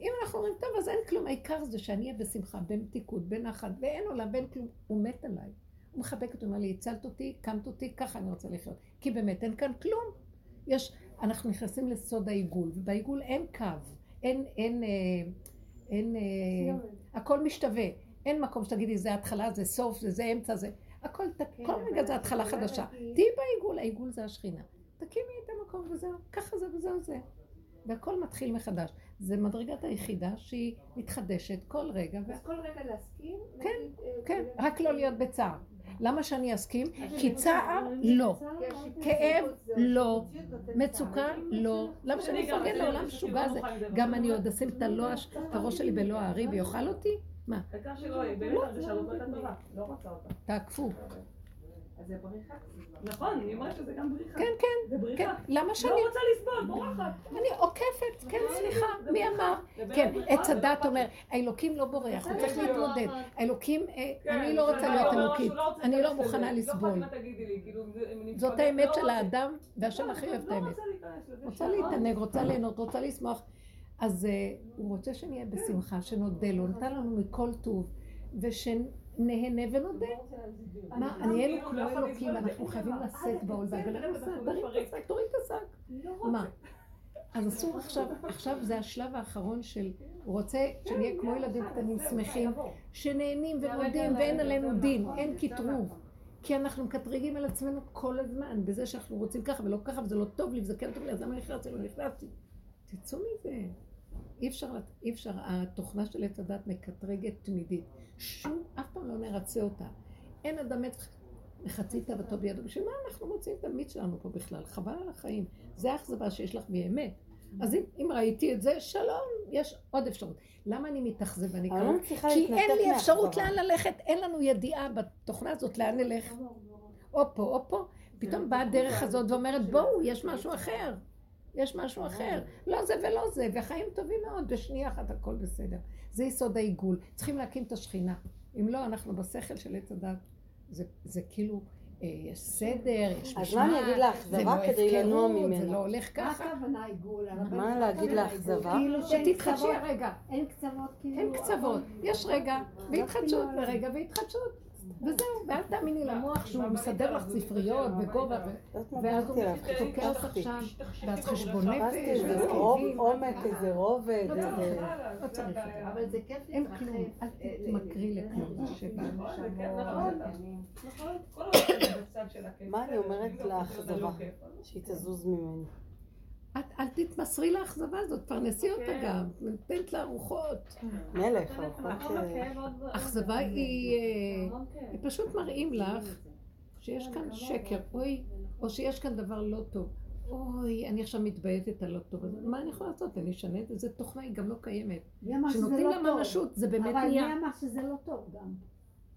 אם אנחנו אומרים, טוב, אז אין כלום, העיקר זה שאני אהיה בשמחה, במתיקות, בנחת, ואין עולם, ואין כלום, הוא מת עליי. הוא מחבק אותי, הוא אומר לי, הצלת אותי, קמת אותי, ככה אני רוצה לחיות. כי באמת אין כאן כלום. יש, אנחנו נכנסים לסוד העיגול, ובעיגול אין קו, אין, אין, אה, אין, אה, הכל משתווה. אין מקום שתגידי, זה התחלה, זה סוף, זה זה אמצע, זה... הכל, כן, כל רגע זה התחלה חדשה. תהיי בעיגול, העיגול זה השכינה. תקימי את המקום וזהו, ככה זה וזהו זה. והכל מתחיל מחדש. זה מדרגת היחידה שהיא מתחדשת כל רגע, ו... אז כל רגע להסכים? כן, נגיד, אה, כן, אה, רק לא להיות בצער. למה שאני אסכים? כי צער, לא. השיפוטיות כאב, לא. מצוקה. לא. למה שאני אפרגן לעולם גם- משוגע הזה? אני גם- אני עוד אשים את הלוע- את הראש שלי בלוע הארי ויאכל אותי? מה? העיקר שלא, באמת הרגשה לא הייתה טובה, לא רוצה אותה. תעקפו. אז זה בריחה. נכון, היא אומרת שזה גם בריחה. כן, כן, זה כן. בריחה. למה שאני... לא רוצה לסבול, בורחת. אני עוקפת, כן, סליחה, זה מי. אמר? כן, עץ לא הדת אומר. האלוקים לא בורח, הוא צריך כן, להתמודד. האלוקים, אה, כן, אני לא רוצה להיות אלוקית, לא אני לא מוכנה. לסבול. לא כאילו, אני זאת האמת לא של. האדם, והשם לא, הכי אוהב את לא האמת. רוצה. להתענג, רוצה ליהנות, רוצה לשמוח. אז אה, הוא רוצה שנהיה בשמחה, שנודה לו, נתן לנו מכל טוב, ושנהנה ונודה. מה, אני נהיינו כאילו כמו לא אלוקים, אנחנו אין חייבים דבר. לשאת בעול תרים את מתפרק. השק, תוריד את השק. לא. מה? אז אסור עכשיו, עכשיו זה השלב האחרון של, רוצה שנהיה כמו ילדים קטנים שמחים, שנהנים ומודים ואין עלינו דין, אין קטרוג. כי אנחנו מקטרגים על עצמנו כל הזמן, בזה שאנחנו רוצים ככה ולא ככה, וזה לא טוב לי, וזה כן טוב לי, אז למה נכנסתי? לא נכנסתי. תצאו מזה. אי אפשר, אי אפשר, התוכנה של עץ הדת מקטרגת תמידית. שום, אף פעם לא נרצה אותה. אין אדם מת מחצי תאוותו בידו. בשביל מה אנחנו מוצאים את המיץ שלנו פה בכלל? חבל על החיים. זה האכזבה שיש לך באמת. אז אם, אם ראיתי את זה, שלום, יש עוד אפשרות. למה אני מתאכזב קרוב? מצליחה כי אין לי אפשרות. לאן ללכת, אין לנו ידיעה בתוכנה הזאת לאן נלך. או פה או פה. פתאום באה הדרך הזאת ואומרת, בואו, יש משהו אחר. יש משהו אחר. לא זה ולא זה, וחיים טובים מאוד, בשנייה אחת הכל בסדר. זה יסוד העיגול. צריכים להקים את השכינה. אם לא, אנחנו בשכל של עץ הדת. זה, זה כאילו, אה, יש סדר, יש אז מה אני אגיד זה לאכזבה לא כדי לנוע הפקרות, זה? לא הולך מה ככה. הכוונה עיגול? מה להגיד לאכזבה? כאילו שאין שתתחדשי הרגע. אין קצוות כאילו... אין קצוות, יש רגע, והתחדשות, לא ורגע והתחדשות. וזהו, ואל תאמיני למוח שהוא מסדר לך ספריות בגובה, ו- את ואז הוא תוקע אותך שם, ואז חשבון נפש, איזה כאבים. עומק, איזה רובד, לא צריך. איזה... לא צריך. אבל זה כיף אין. כלום, אל אה, תתמכרי ל- לכלום. נכון, נכון. נכון, של הכיף. מה אני אומרת? זה לא. שהיא תזוז ממני. את אל תתמסרי לאכזבה הזאת, פרנסי אותה כן. גם, נותנת לה ארוחות. מלך, עוד ועוד. אכזבה היא... הם פשוט מראים לך שיש כאן שקר, אוי, או שיש כאן דבר לא טוב. אוי, אני עכשיו מתבייתת על לא טוב הזה. מה אני יכולה לעשות? אני אשנה את זה, זו תוכנה, היא גם לא קיימת. כשנותנים לא לה? ממשות, זה באמת אבל מי. אמר שזה לא טוב גם?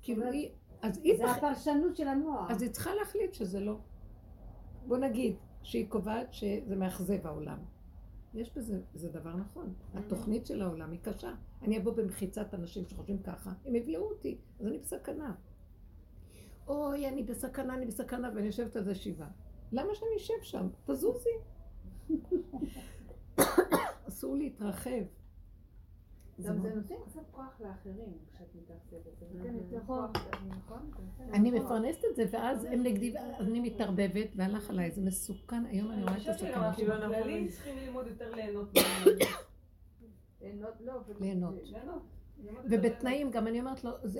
כאילו היא... אז היא זה הפרשנות של המוח. אז היא צריכה להחליט שזה לא. בוא נגיד שהיא קובעת שזה מאכזב העולם. יש בזה, זה דבר נכון. התוכנית של העולם היא קשה. אני אבוא במחיצת אנשים שחושבים ככה, הם יבלעו אותי, אז אני בסכנה. אוי, אני בסכנה, אני בסכנה, ואני יושבת על זה שבעה. למה שאני אשב שם? תזוזי. אסור להתרחב. זה גם מאוד- זה נותן קצת כוח לאחרים כשאת מתעסקת. זה נותן יותר נכון. כוח, נכון? אני. מפרנסת את זה, ואז הם נגדי, אז אני מתערבבת, והלך עליי, זה מסוכן, היום אני רואה את הסכנה שלו. כאילו אנחנו- צריכים ללמוד יותר ליהנות. ליהנות, לא, ובתנאים גם אני אומרת לו, זה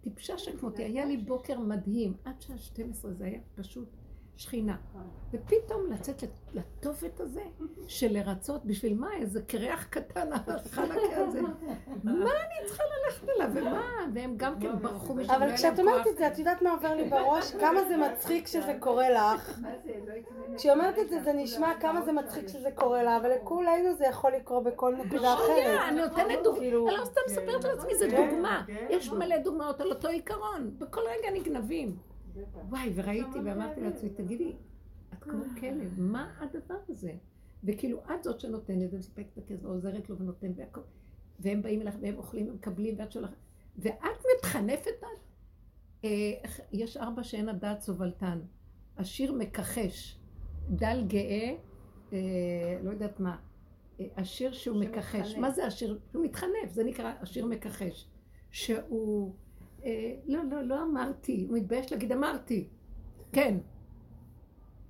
טיפשה שכמותי, היה לי בוקר מדהים, עד שעה 12 זה היה פשוט שכינה. ופתאום לצאת לתופת הזה של לרצות, בשביל מה? איזה קרח קטן החלקה הזה. מה אני צריכה ללכת אליו, ומה? והם גם כן ברחו משם. אבל כשאת אומרת. את זה, את יודעת מה עובר לי בראש? כמה זה מצחיק כשזה קורה לך. כשהיא אומרת את זה, זה נשמע כמה זה מצחיק כשזה קורה לה, אבל לכולנו זה יכול לקרות בכל נקודה אחרת. אני נותנת דוגמה, כאילו- אני לא סתם מספרת על עצמי, זה כן, דוגמה. כן. יש מלא דוגמאות על אותו עיקרון, בכל רגע נגנבים. וואי, וראיתי ואמרתי לעצמי, תגידי, את כמו כלב, מה הדבר הזה? וכאילו, את זאת שנותנת ומספקת את הכסף ועוזרת לו ונותנת והכל. והם באים אליך והם אוכלים ומקבלים ואת שולחת. ואת מתחנפת על... אה, יש ארבע שאין הדעת סובלתן. עשיר מכחש, דל גאה, אה, לא יודעת מה. אה, עשיר שהוא מכחש. מה זה עשיר? הוא מתחנף, זה נקרא עשיר מכחש. שהוא... אה, לא, לא, לא אמרתי. הוא מתבייש להגיד אמרתי. כן.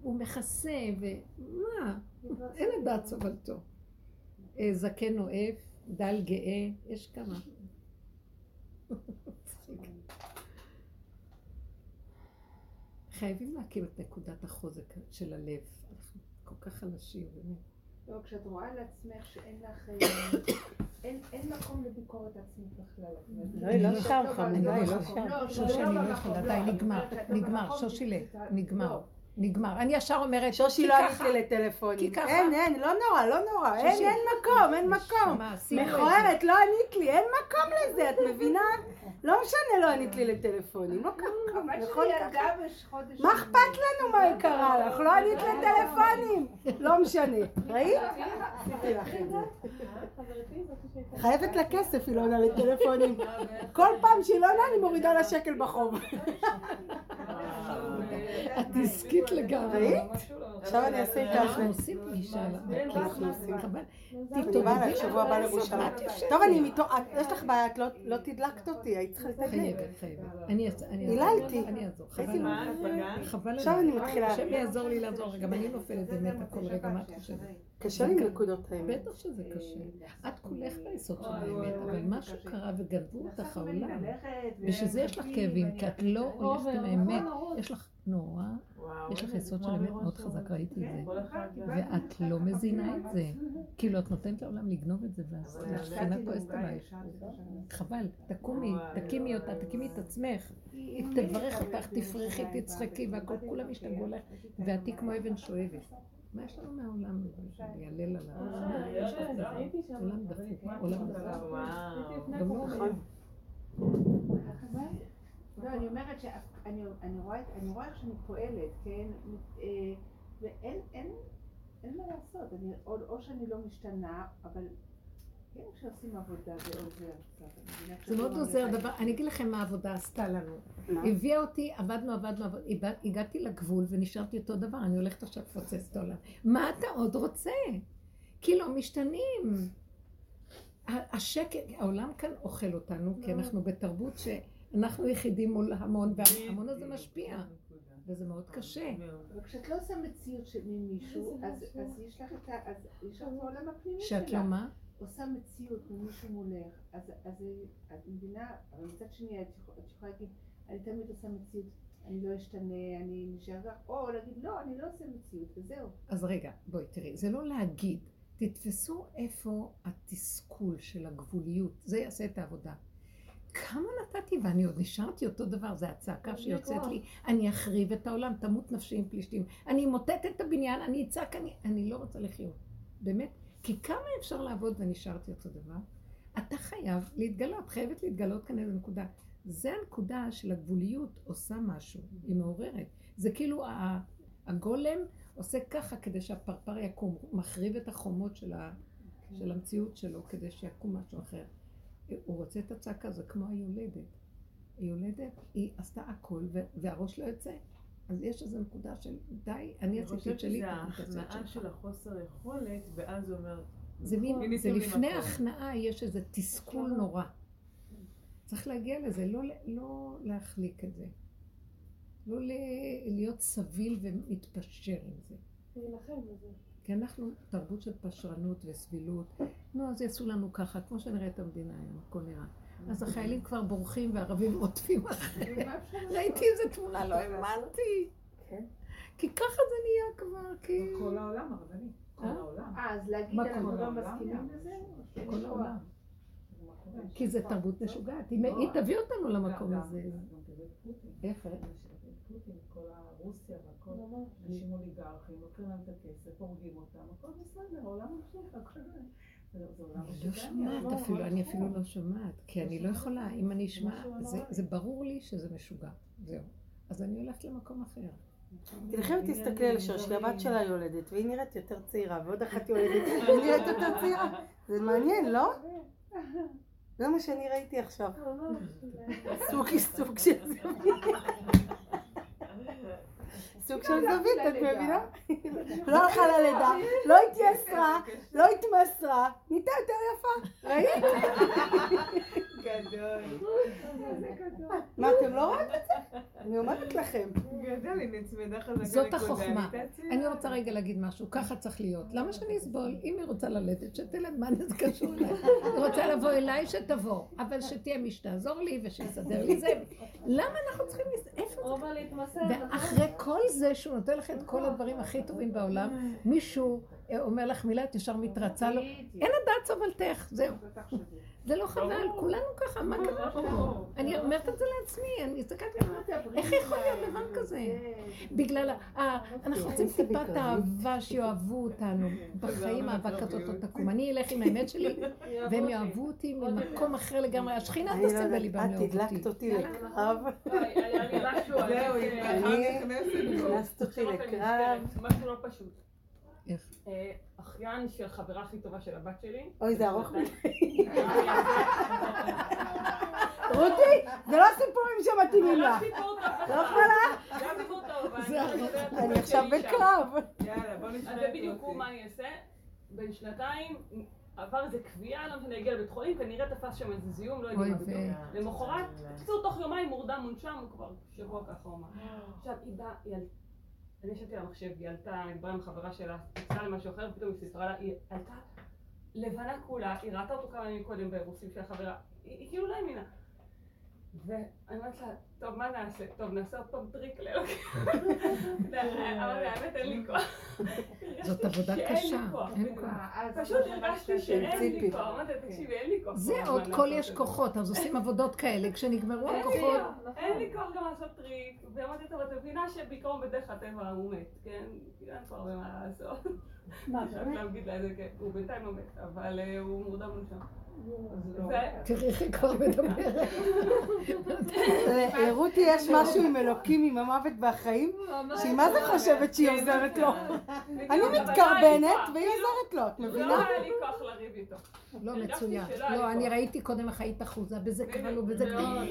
הוא מכסה, ומה? אין הדעת סובלתו. אה, זקן אוהב, דל גאה, יש כמה. חייבים להקים את נקודת החוזק של הלב. אנחנו כל כך חלשים, באמת. לא, כשאת רואה על עצמך שאין לך, אה, אין לביקורת עצמית בכלל. לא, היא לא לא, שם, לא, חמודה, לא, לא, לא. שם. לא, שושי, לא אני לא יכולה, לא, די, נגמר, לא נגמר, זה- נגמר, לא. נגמר. אני ישר אומרת, שושי לא לי לטלפונים. כי ככה- אין, אין, לא נורא, לא נורא. אין, שושי. אין מקום, אין מקום. מכוערת, לא ענית לי, אין מקום לזה, את מבינה? לא משנה, לא ענית לי לטלפונים. לא ככה, נכון. מה אכפת לנו מה קרה לך? לא ענית לטלפונים. לא משנה. ראית? חייבת לה כסף, היא לא עונה לטלפונים. כל פעם שהיא לא עונה, אני מורידה לה שקל בחוב. את עסקית לגמרי. עכשיו אני אעשה איתה אנחנו. עושים פגישה על כן, אנחנו עושים, שבוע הבא לירושלים. טוב, אני מתו... יש לך בעיה, את לא- לא תדלקת אותי, היית צריכה לתדלק. חייבת, חייבת. אני אעזור. היללתי. אני אעזור. חבל. עכשיו אני מתחילה. השם יעזור לי לעזור, גם אני נופלת באמת הכל רגע, מה את חושבת? קשה לי עם נקודות האמת. בטח שזה קשה. את כולך ביסוד של האמת, אבל משהו קרה וגנבו אותך לי העולם. ללכת, בשביל זה יש לך כאבים, כי את לא הולכת עם האמת. יש לך נורא, יש לך יסוד של אמת מאוד חזק, ראיתי את זה. כל ואת לא מזינה את זה. כאילו, את נותנת לעולם לגנוב את זה, אבל והשכינה כועסת עלייך. חבל, תקומי, תקימי אותה, תקימי את עצמך. היא תברך אותך, תפרחי, תצחקי, והכל, כולם ישתגעו עליך, ואת תהיי כמו אבן שואבת. מה יש לנו מהעולם הזה? לך מזה? הייתי שם. עולם דפוק, עולם דפוק. גם לא. לא, אני אומרת שאני אני רואה, אני רואה איך שאני פועלת, כן? אה, ואין אין, אין מה לעשות, אני, או, או שאני לא משתנה, אבל כן כשעושים עבודה זה עוזר קצת. זה מאוד לא עוזר, דבר, אני אגיד לכם מה העבודה עשתה לנו. הביאה אותי, עבדנו, עבדנו, עבדנו, הגע- הגעתי לגבול ונשארתי אותו דבר, אני הולכת עכשיו לפוצץ את העולם. מה אתה עוד רוצה? כי לא משתנים. השקט, העולם כאן אוכל אותנו, כי אנחנו בתרבות שאנחנו יחידים מול המון, וההמון הזה משפיע, וזה מאוד קשה. אבל כשאת לא עושה מציאות ממישהו, אז יש לך את העולם הפנימי שלך. שאת לא מה? עושה מציאות ממישהו מולך, אז, את מבינה, אבל מצד שני את יכולה להגיד, אני תמיד עושה מציאות, אני לא אשתנה, אני נשאר או להגיד לא, אני לא עושה מציאות, וזהו. אז רגע, בואי תראי, זה לא להגיד, תתפסו איפה התסכול של הגבוליות, זה יעשה את העבודה. כמה נתתי ואני עוד נשארתי אותו דבר, זה הצעקה שיוצאת לי, אני אחריב את העולם, תמות נפשי עם פלישתים, אני אמוטט את הבניין, אני אצעק, אני, אני לא רוצה לחיות. באמת, כי כמה אפשר לעבוד ונשארתי אותו דבר? אתה חייב להתגלות, חייבת להתגלות כאן איזו נקודה. זה הנקודה של הגבוליות עושה משהו, היא מעוררת. זה כאילו הגולם עושה ככה כדי שהפרפר יקום, מחריב את החומות של, ה, של המציאות שלו כדי שיקום משהו אחר. הוא רוצה את הצעקה, זה כמו היולדת. היולדת, היא עשתה הכל והראש לא יוצא. אז יש איזו נקודה של די, אני אני עשיתי חושבת את שלי, שזה אתה תעשה את ההכנעה. של החוסר יכולת, ואז הוא אומר, זה מין, הנה זה לפני מקום. הכנעה יש איזה תסכול נורא. צריך להגיע לזה, לא, לא להחליק את זה. לא להיות סביל ומתפשר עם זה. להילחם בזה. כי אנחנו תרבות של פשרנות וסבילות. נו, אז יעשו לנו ככה, כמו שנראה את המדינה היום, הכל נראה. אז החיילים כבר בורחים והערבים רודפים אחריהם. ראיתי איזה תמונה, לא האמנתי. כן. כי ככה זה נהיה כבר, כי... כל העולם הרבני. כל אה? העולם. אה, אז להגיד אנחנו כל לא העולם? מסכימים לזה? כל? העולם. כי זה תרבות משוגעת. היא לא, תביא אותנו למקום הזה. איך? פוטין, כל הרוסיה והכל. אנשים אוליגרכים, לוקחים להם את הכסף, הורגים אותם, הכל בסדר, העולם ממשיך, הכל זה זה לא. שומעת אפילו, אני אפילו לא שומעת, כי אני לא יכולה, אם אני אשמע, זה-. זה ברור לי שזה משוגע, זהו. אז אני הולכת למקום אחר. תלכי ותסתכלי על אשר שהבת שלה יולדת, והיא נראית יותר צעירה, ועוד אחת יולדת, והיא נראית יותר צעירה. זה מעניין, לא? זה מה שאני ראיתי עכשיו. סוג סוג של זווית. סוג של זווית, את מבינה? לא הלכה ללידה, לא התייסרה, לא התמסרה, נהייתה יותר יפה. ראית? גדול. מה, אתם לא רואים את זה? אני אומרת לכם. גדול, היא נצמדה חזקה זאת החוכמה. אני רוצה רגע להגיד משהו, ככה צריך להיות. למה שאני אסבול? אם היא רוצה ללדת, שתלד, מה זה קשור אליי? היא רוצה לבוא אליי, שתבוא. אבל שתהיה מי שתעזור לי ושיסדר לי זה. למה אנחנו צריכים... לס- איפה להתמסר, ואחרי כל זה שהוא נותן לך את כל הדברים הכי טובים בעולם, מישהו אומר לך מילה, את ישר מתרצה לו, אין הדעת סובלתך, זהו. זה לא חבל, כולנו ככה, מה קרה פה? אני אומרת את זה לעצמי, אני הסתכלתי ואומרת, איך יכול להיות דבר כזה? בגלל, ה- אנחנו רוצים טיפת אהבה שיאהבו אותנו. בחיים אהבה כזאת לא תקום. אני אלך עם האמת שלי, והם יאהבו אותי ממקום אחר לגמרי. השכינה לא תעשה יודעת, בליבם את לאהוב אותי. הדלקת אותי לקרב. זהו, אה, אני- נכנסת. הכנסת אותי לקרב. משהו לא פשוט. איך? אה, אחיין של חברה הכי טובה של הבת שלי. אוי, זה ארוך מדי. רותי, זה לא סיפורים שמתאימים לך. לא יכולה? גם סיפור טוב, אבל זה אני מדברת על אני עכשיו. בקרב. יאללה, בוא נשמע אז את זה בדיוק הוא. מה אני אעשה? בן שנתיים עבר איזה קביעה, לא משנה, הגיע לבית חולים, כנראה תפס שם איזה זיהום, לא יודעים מה. פתאום. למחרת, בקיצור, תוך יומיים מורדם מונשם, הוא כבר שבוע ככה הוא אמר. עכשיו, היא באה, אני ישבתי על המחשב, היא עלתה, היא דיברה עם חברה שלה, טיפסה למשהו אחר, ופתאום היא סיפרה לה, היא עלתה לבנה כולה, היא ראתה אותו כמה ימים קודם ברוסים של החברה, היא כאילו לא האמינה. ואני אומרת לה, טוב, מה נעשה? טוב, נעשה עוד פעם טריק לאלוקים. אמרתי, האמת, אין לי כוח. זאת עבודה קשה. אין כוח. פשוט הרגשתי שאין לי ציפי. כוח. אמרתי, תקשיבי, אין לי כוח. זה עוד כל יש. כוחות, אז עושים עבודות כאלה, כשנגמרו הכוחות, כוח, אין לי כוח גם לעשות טריק, ואמרתי, טוב, את מבינה שבעיקרון בדרך הטבע הוא מת, כן? אין פה הרבה מה לעשות. מה, באמת? כן, הוא בינתיים לא מת, אבל אה, הוא מורדם מונשם. לא. תראי איך היא כבר מדברת. ל- לרותי יש משהו עם אלוקים, עם המוות והחיים, שהיא מה זה חושבת שהיא עוזרת לו? אני לא לי מתקרבנת. והיא עוזרת לו, את לא מבינה? היה לי כוח לריב איתו. לא מצוין. לא, אני. ראיתי קודם איך היית אחוזה, בזה בדיוק, קרה לו, בזה מאוד.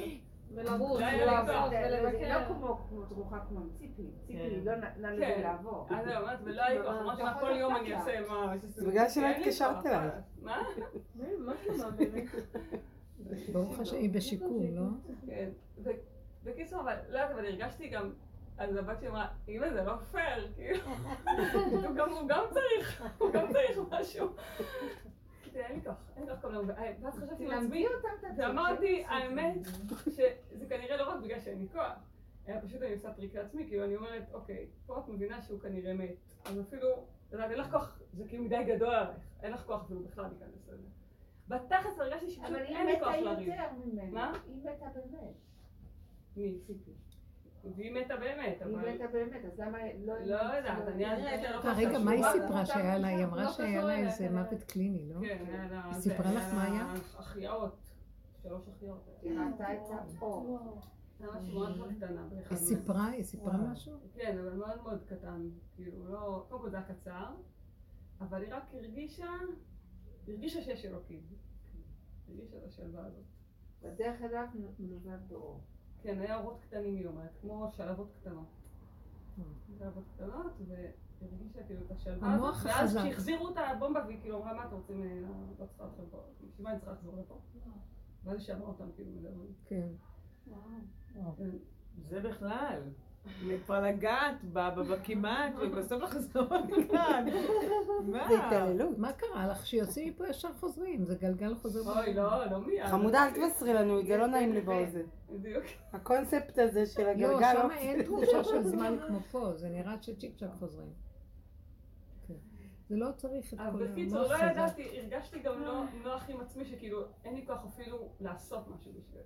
ולרוץ. זה לא ולבקר. כמו דרוכה כמו ציפי, ציפי כן. לא נתנה לזה כן. לעבור. אז אומרת, ולא כוח, אמרתי לה, כל יום אני אעשה מה... זה בגלל שלא התקשרת אליי. מה? מה שלמה באמת? ברוך השם, היא בשיקום, לא? כן. בקיצור, אבל לא יודעת, אבל הרגשתי גם, אז הבת שלי אמרה, אמא זה לא פייר, כאילו, הוא גם צריך, הוא גם צריך משהו. אמרתי, אין לי כוח, אין כוח כל היום, ואז חשבתי לעצמי, ואמרתי, האמת, שזה כנראה לא רק בגלל שאין לי כוח, היה פשוט אני עושה טריק לעצמי, כאילו אני אומרת, אוקיי, פה את מבינה שהוא כנראה מת, אז אפילו, את יודעת, אין לך כוח, זה כאילו מדי גדול עלייך, אין לך כוח אפילו בכלל להיכנס לזה. בתכלס הרגשתי שפשוט אבל היא אין לי כוח מתה לריב. יותר ממנו. מה? היא מתה באמת. מי? ציפי. והיא מתה באמת, היא אבל... מתה באמת, אז למה לא... לא יודעת, אני אני ראיתי לה אה, רגע, מה היא. סיפרה שהיה לה? היא אמרה לא שהיה קשור לה איזה כן. מוות קליני, לא? כן, היה לה... היא סיפרה לך מה היה? אחיות, שלוש אחיות. היא ראתה את האור. היא מה- סיפרה? היא סיפרה משהו? כן, אבל מאוד מאוד קטן. כאילו, לא... קודם כל זה היה קצר, אבל היא רק הרגישה... הרגישה שיש אלוקים. הרגישה את השלווה הזאת. בדרך אליו מלווה באור. כן, היה אורות קטנים היא אומרת, כמו שלבות קטנות. שלבות קטנות, והרגישה כאילו את השלווה המוח הזאת. ואז. כשהחזירו את הבומבה והיא כאילו אמרה, מה אתם רוצים, אה, לא צריכה אתכם פה, בשביל מה אני צריכה לחזור לפה? ואז היא שמעה אותם כאילו מדברים. כן. כן. זה בכלל. כבר לגעת ב- ב- בכמעט, ובסוף לחזור לכאן. מה? זה התעללות. מה קרה לך? שיוצאים מפה ישר חוזרים, זה גלגל חוזר. אוי, לא, לא מיד. חמודה, אל תבשרי לנו את זה, לא נעים לי באוזן. בדיוק. הקונספט הזה של לא, הגלגל... שם לא- אין תחושה של זמן כמו פה, זה נראה שצ'יק צ'אק חוזרים. כן. זה לא צריך את כל אבל בקיצור, המוח לא חזק. ידעתי, הרגשתי גם לא נוח עם עצמי, שכאילו, אין לי כוח אפילו לעשות משהו בשבילו.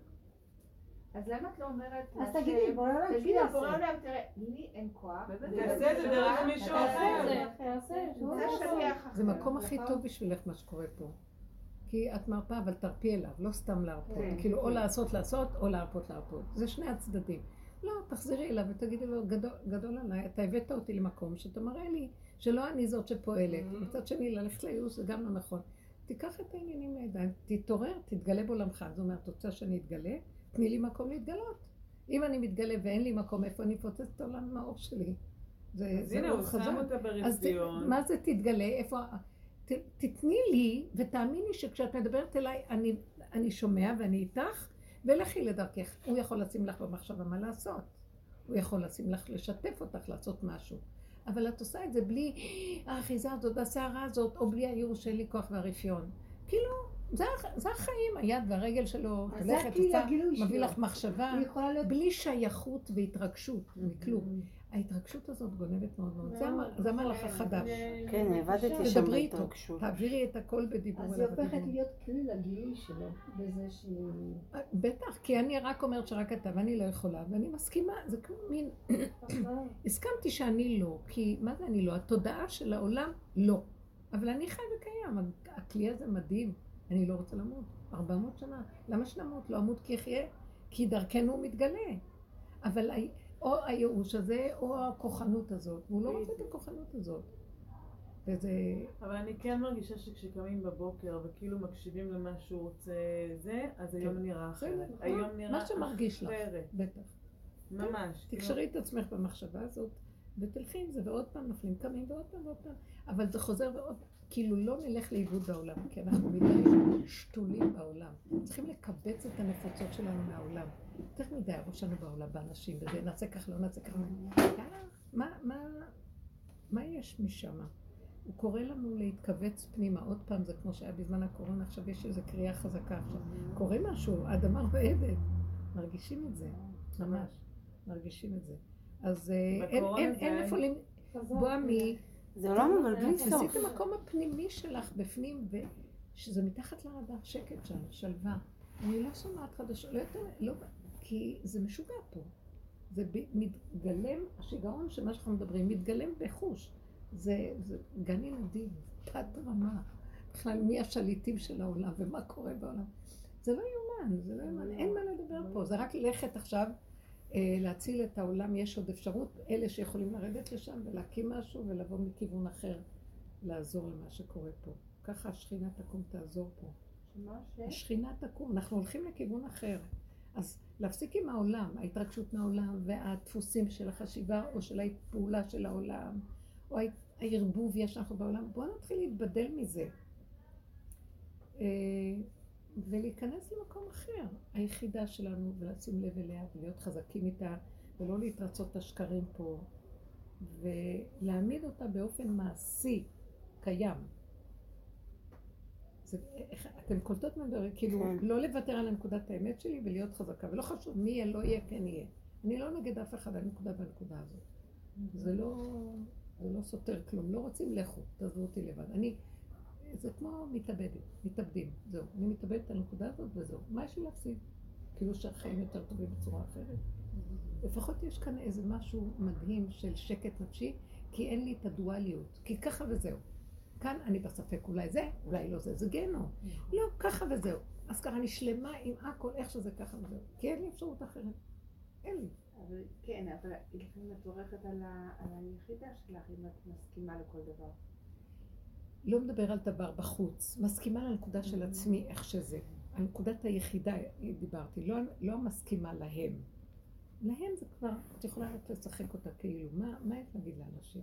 אז למה את לא אומרת... אז תגידי, בורא עולם, תגידי שיעשה. לבורא עולם, תראה, לי אין כוח. תעשה את זה דרך מישהו תעשה את זה. אחר. מקום הכי נכון? טוב בשבילך מה שקורה פה. כי את מרפה, אבל תרפי אליו, לא סתם להרפות. כן. כאילו, או לעשות לעשות, או להרפות להרפות. זה שני הצדדים. לא, תחזרי אליו ותגידי לו, גדול, גדול עליי, אתה הבאת אותי למקום שאתה מראה לי שלא אני זאת שפועלת. Mhm. מצד שני, ללכת לייאוש זה גם לא נכון. תיקח את העניינים לידיים, תתעורר, תתגלה בעולמך. זאת אומרת, את רוצה שאני אתגלה? תני לי מקום להתגלות. אם אני מתגלה ואין לי מקום, איפה אני אפוצץ את העולם עם האור שלי? זה, אז הנה, הוא. שם אותה ברפיון. מה זה תתגלה? איפה... ת, תתני לי, ותאמיני שכשאת מדברת אליי, אני, אני שומע ואני איתך, ולכי לדרכך. הוא יכול לשים לך במחשבה מה לעשות. הוא יכול לשים לך, לשתף אותך לעשות משהו. אבל את עושה את זה בלי האחיזה הזאת, הסערה הזאת, או בלי הייאוש לי כוח והרפיון. כאילו, זה, זה החיים, היד והרגל שלו, הולכת, עושה, שלו. מביא לך מחשבה. בלי שייכות והתרגשות מכלום. ההתרגשות הזאת גונבת מאוד מאוד. זה זה המהלך החדש. כן, עבדתי שם תדברי איתו, בהתרגשות. תעבירי את הכל בדיבור אז היא הופכת. להיות כלי לגילוי שלו, בזה שהיא... בטח, כי אני רק אומרת שרק אתה ואני לא יכולה, ואני מסכימה, זה כמו מין, הסכמתי שאני לא, כי מה זה אני לא? התודעה של העולם לא. אבל אני חי וקיים, הכלי הזה מדהים, אני לא רוצה למות, 400 שנה, למה שנמות? לא אמות כי אחיה, כי דרכנו הוא מתגלה. אבל או הייאוש הזה, או הכוחנות הזאת, והוא לא רוצה את הכוחנות הזאת. וזה, אבל אני כן מרגישה שכשקמים בבוקר וכאילו מקשיבים למה שהוא רוצה זה, אז היום נראה אחרת. בסדר, היום נראה מה שמרגיש לך. אחרת. בטח. ממש. תקשרי את עצמך במחשבה הזאת, ותלכי עם זה, ועוד פעם נופלים, קמים ועוד פעם ועוד פעם. אבל זה חוזר ועוד פעם. כאילו לא נלך לאיבוד בעולם, כי אנחנו מדי שתולים בעולם. צריכים לקבץ את הנפוצות שלנו מהעולם. יותר מדי הראש שלנו בעולם, באנשים, וזה נעשה כך, לא נעשה כך. מה, מה, מה יש משם? הוא קורא לנו להתכווץ פנימה. עוד פעם, זה כמו שהיה בזמן הקורונה, עכשיו יש איזו קריאה חזקה עכשיו. קורה משהו, האדמה רועדת. מרגישים את זה, ממש. מרגישים את זה. אז אין- איפה לנבוע מ... זה עולם אבל בלי תעשי סוף. את המקום הפנימי שלך בפנים, ושזה מתחת לרדאר, שקט שם, שלווה. אני לא שומעת חדשות, לא יותר, לא, כי זה משוגע פה. זה מתגלם, השיגעון של מה שאנחנו מדברים, מתגלם בחוש. זה, זה גן ילדים, תת רמה. בכלל, מי השליטים של העולם ומה קורה בעולם. זה לא יאומן, זה לא יאומן, אין מה לדבר פה. זה רק ללכת עכשיו להציל את העולם, יש עוד אפשרות, אלה שיכולים לרדת לשם ולהקים משהו ולבוא מכיוון אחר, לעזור למה שקורה פה. ככה השכינה תקום תעזור פה. השכינה תקום, אנחנו הולכים לכיוון אחר. אז להפסיק עם העולם, ההתרגשות מהעולם והדפוסים של החשיבה או של הפעולה של העולם, או הערבוביה שאנחנו בעולם, בואו נתחיל להתבדל מזה. ולהיכנס למקום אחר, היחידה שלנו, ולשים לב אליה, ולהיות חזקים איתה, ולא להתרצות את השקרים פה, ולהעמיד אותה באופן מעשי, קיים. זה, איך- אתם קולטות מה מדבר, כאילו, כן. לא לוותר על נקודת האמת שלי ולהיות חזקה, ולא חשוב מי יהיה, לא יהיה, כן יהיה. אני לא נגד אף אחד, הנקודה בנקודה הזאת. זה לא, זה לא סותר כלום. לא רוצים, לכו, תעזבו אותי לבד. אני, זה כמו מתאבדת, מתאבדים, זהו. אני מתאבדת על הנקודה הזאת וזהו. מה יש לי להפסיד? כאילו שהחיים יותר טובים בצורה אחרת. לפחות יש כאן איזה משהו מדהים של שקט נפשי, כי אין לי את הדואליות. כי ככה וזהו. כאן אני בספק, אולי זה, אולי לא זה, זה גיהנום. לא, ככה וזהו. אז ככה אני שלמה עם הכל, איך שזה ככה וזהו. כי אין לי אפשרות אחרת. אין לי. אבל כן, אבל לפעמים את עורכת על היחידה שלך, אם את מסכימה לכל דבר. לא מדבר על דבר בחוץ, מסכימה לנקודה של עצמי, איך שזה. על נקודת היחידה דיברתי, לא, לא מסכימה להם. להם זה כבר, את יכולה לשחק אותה כאילו, מה, מה יש להגיד לאנשים?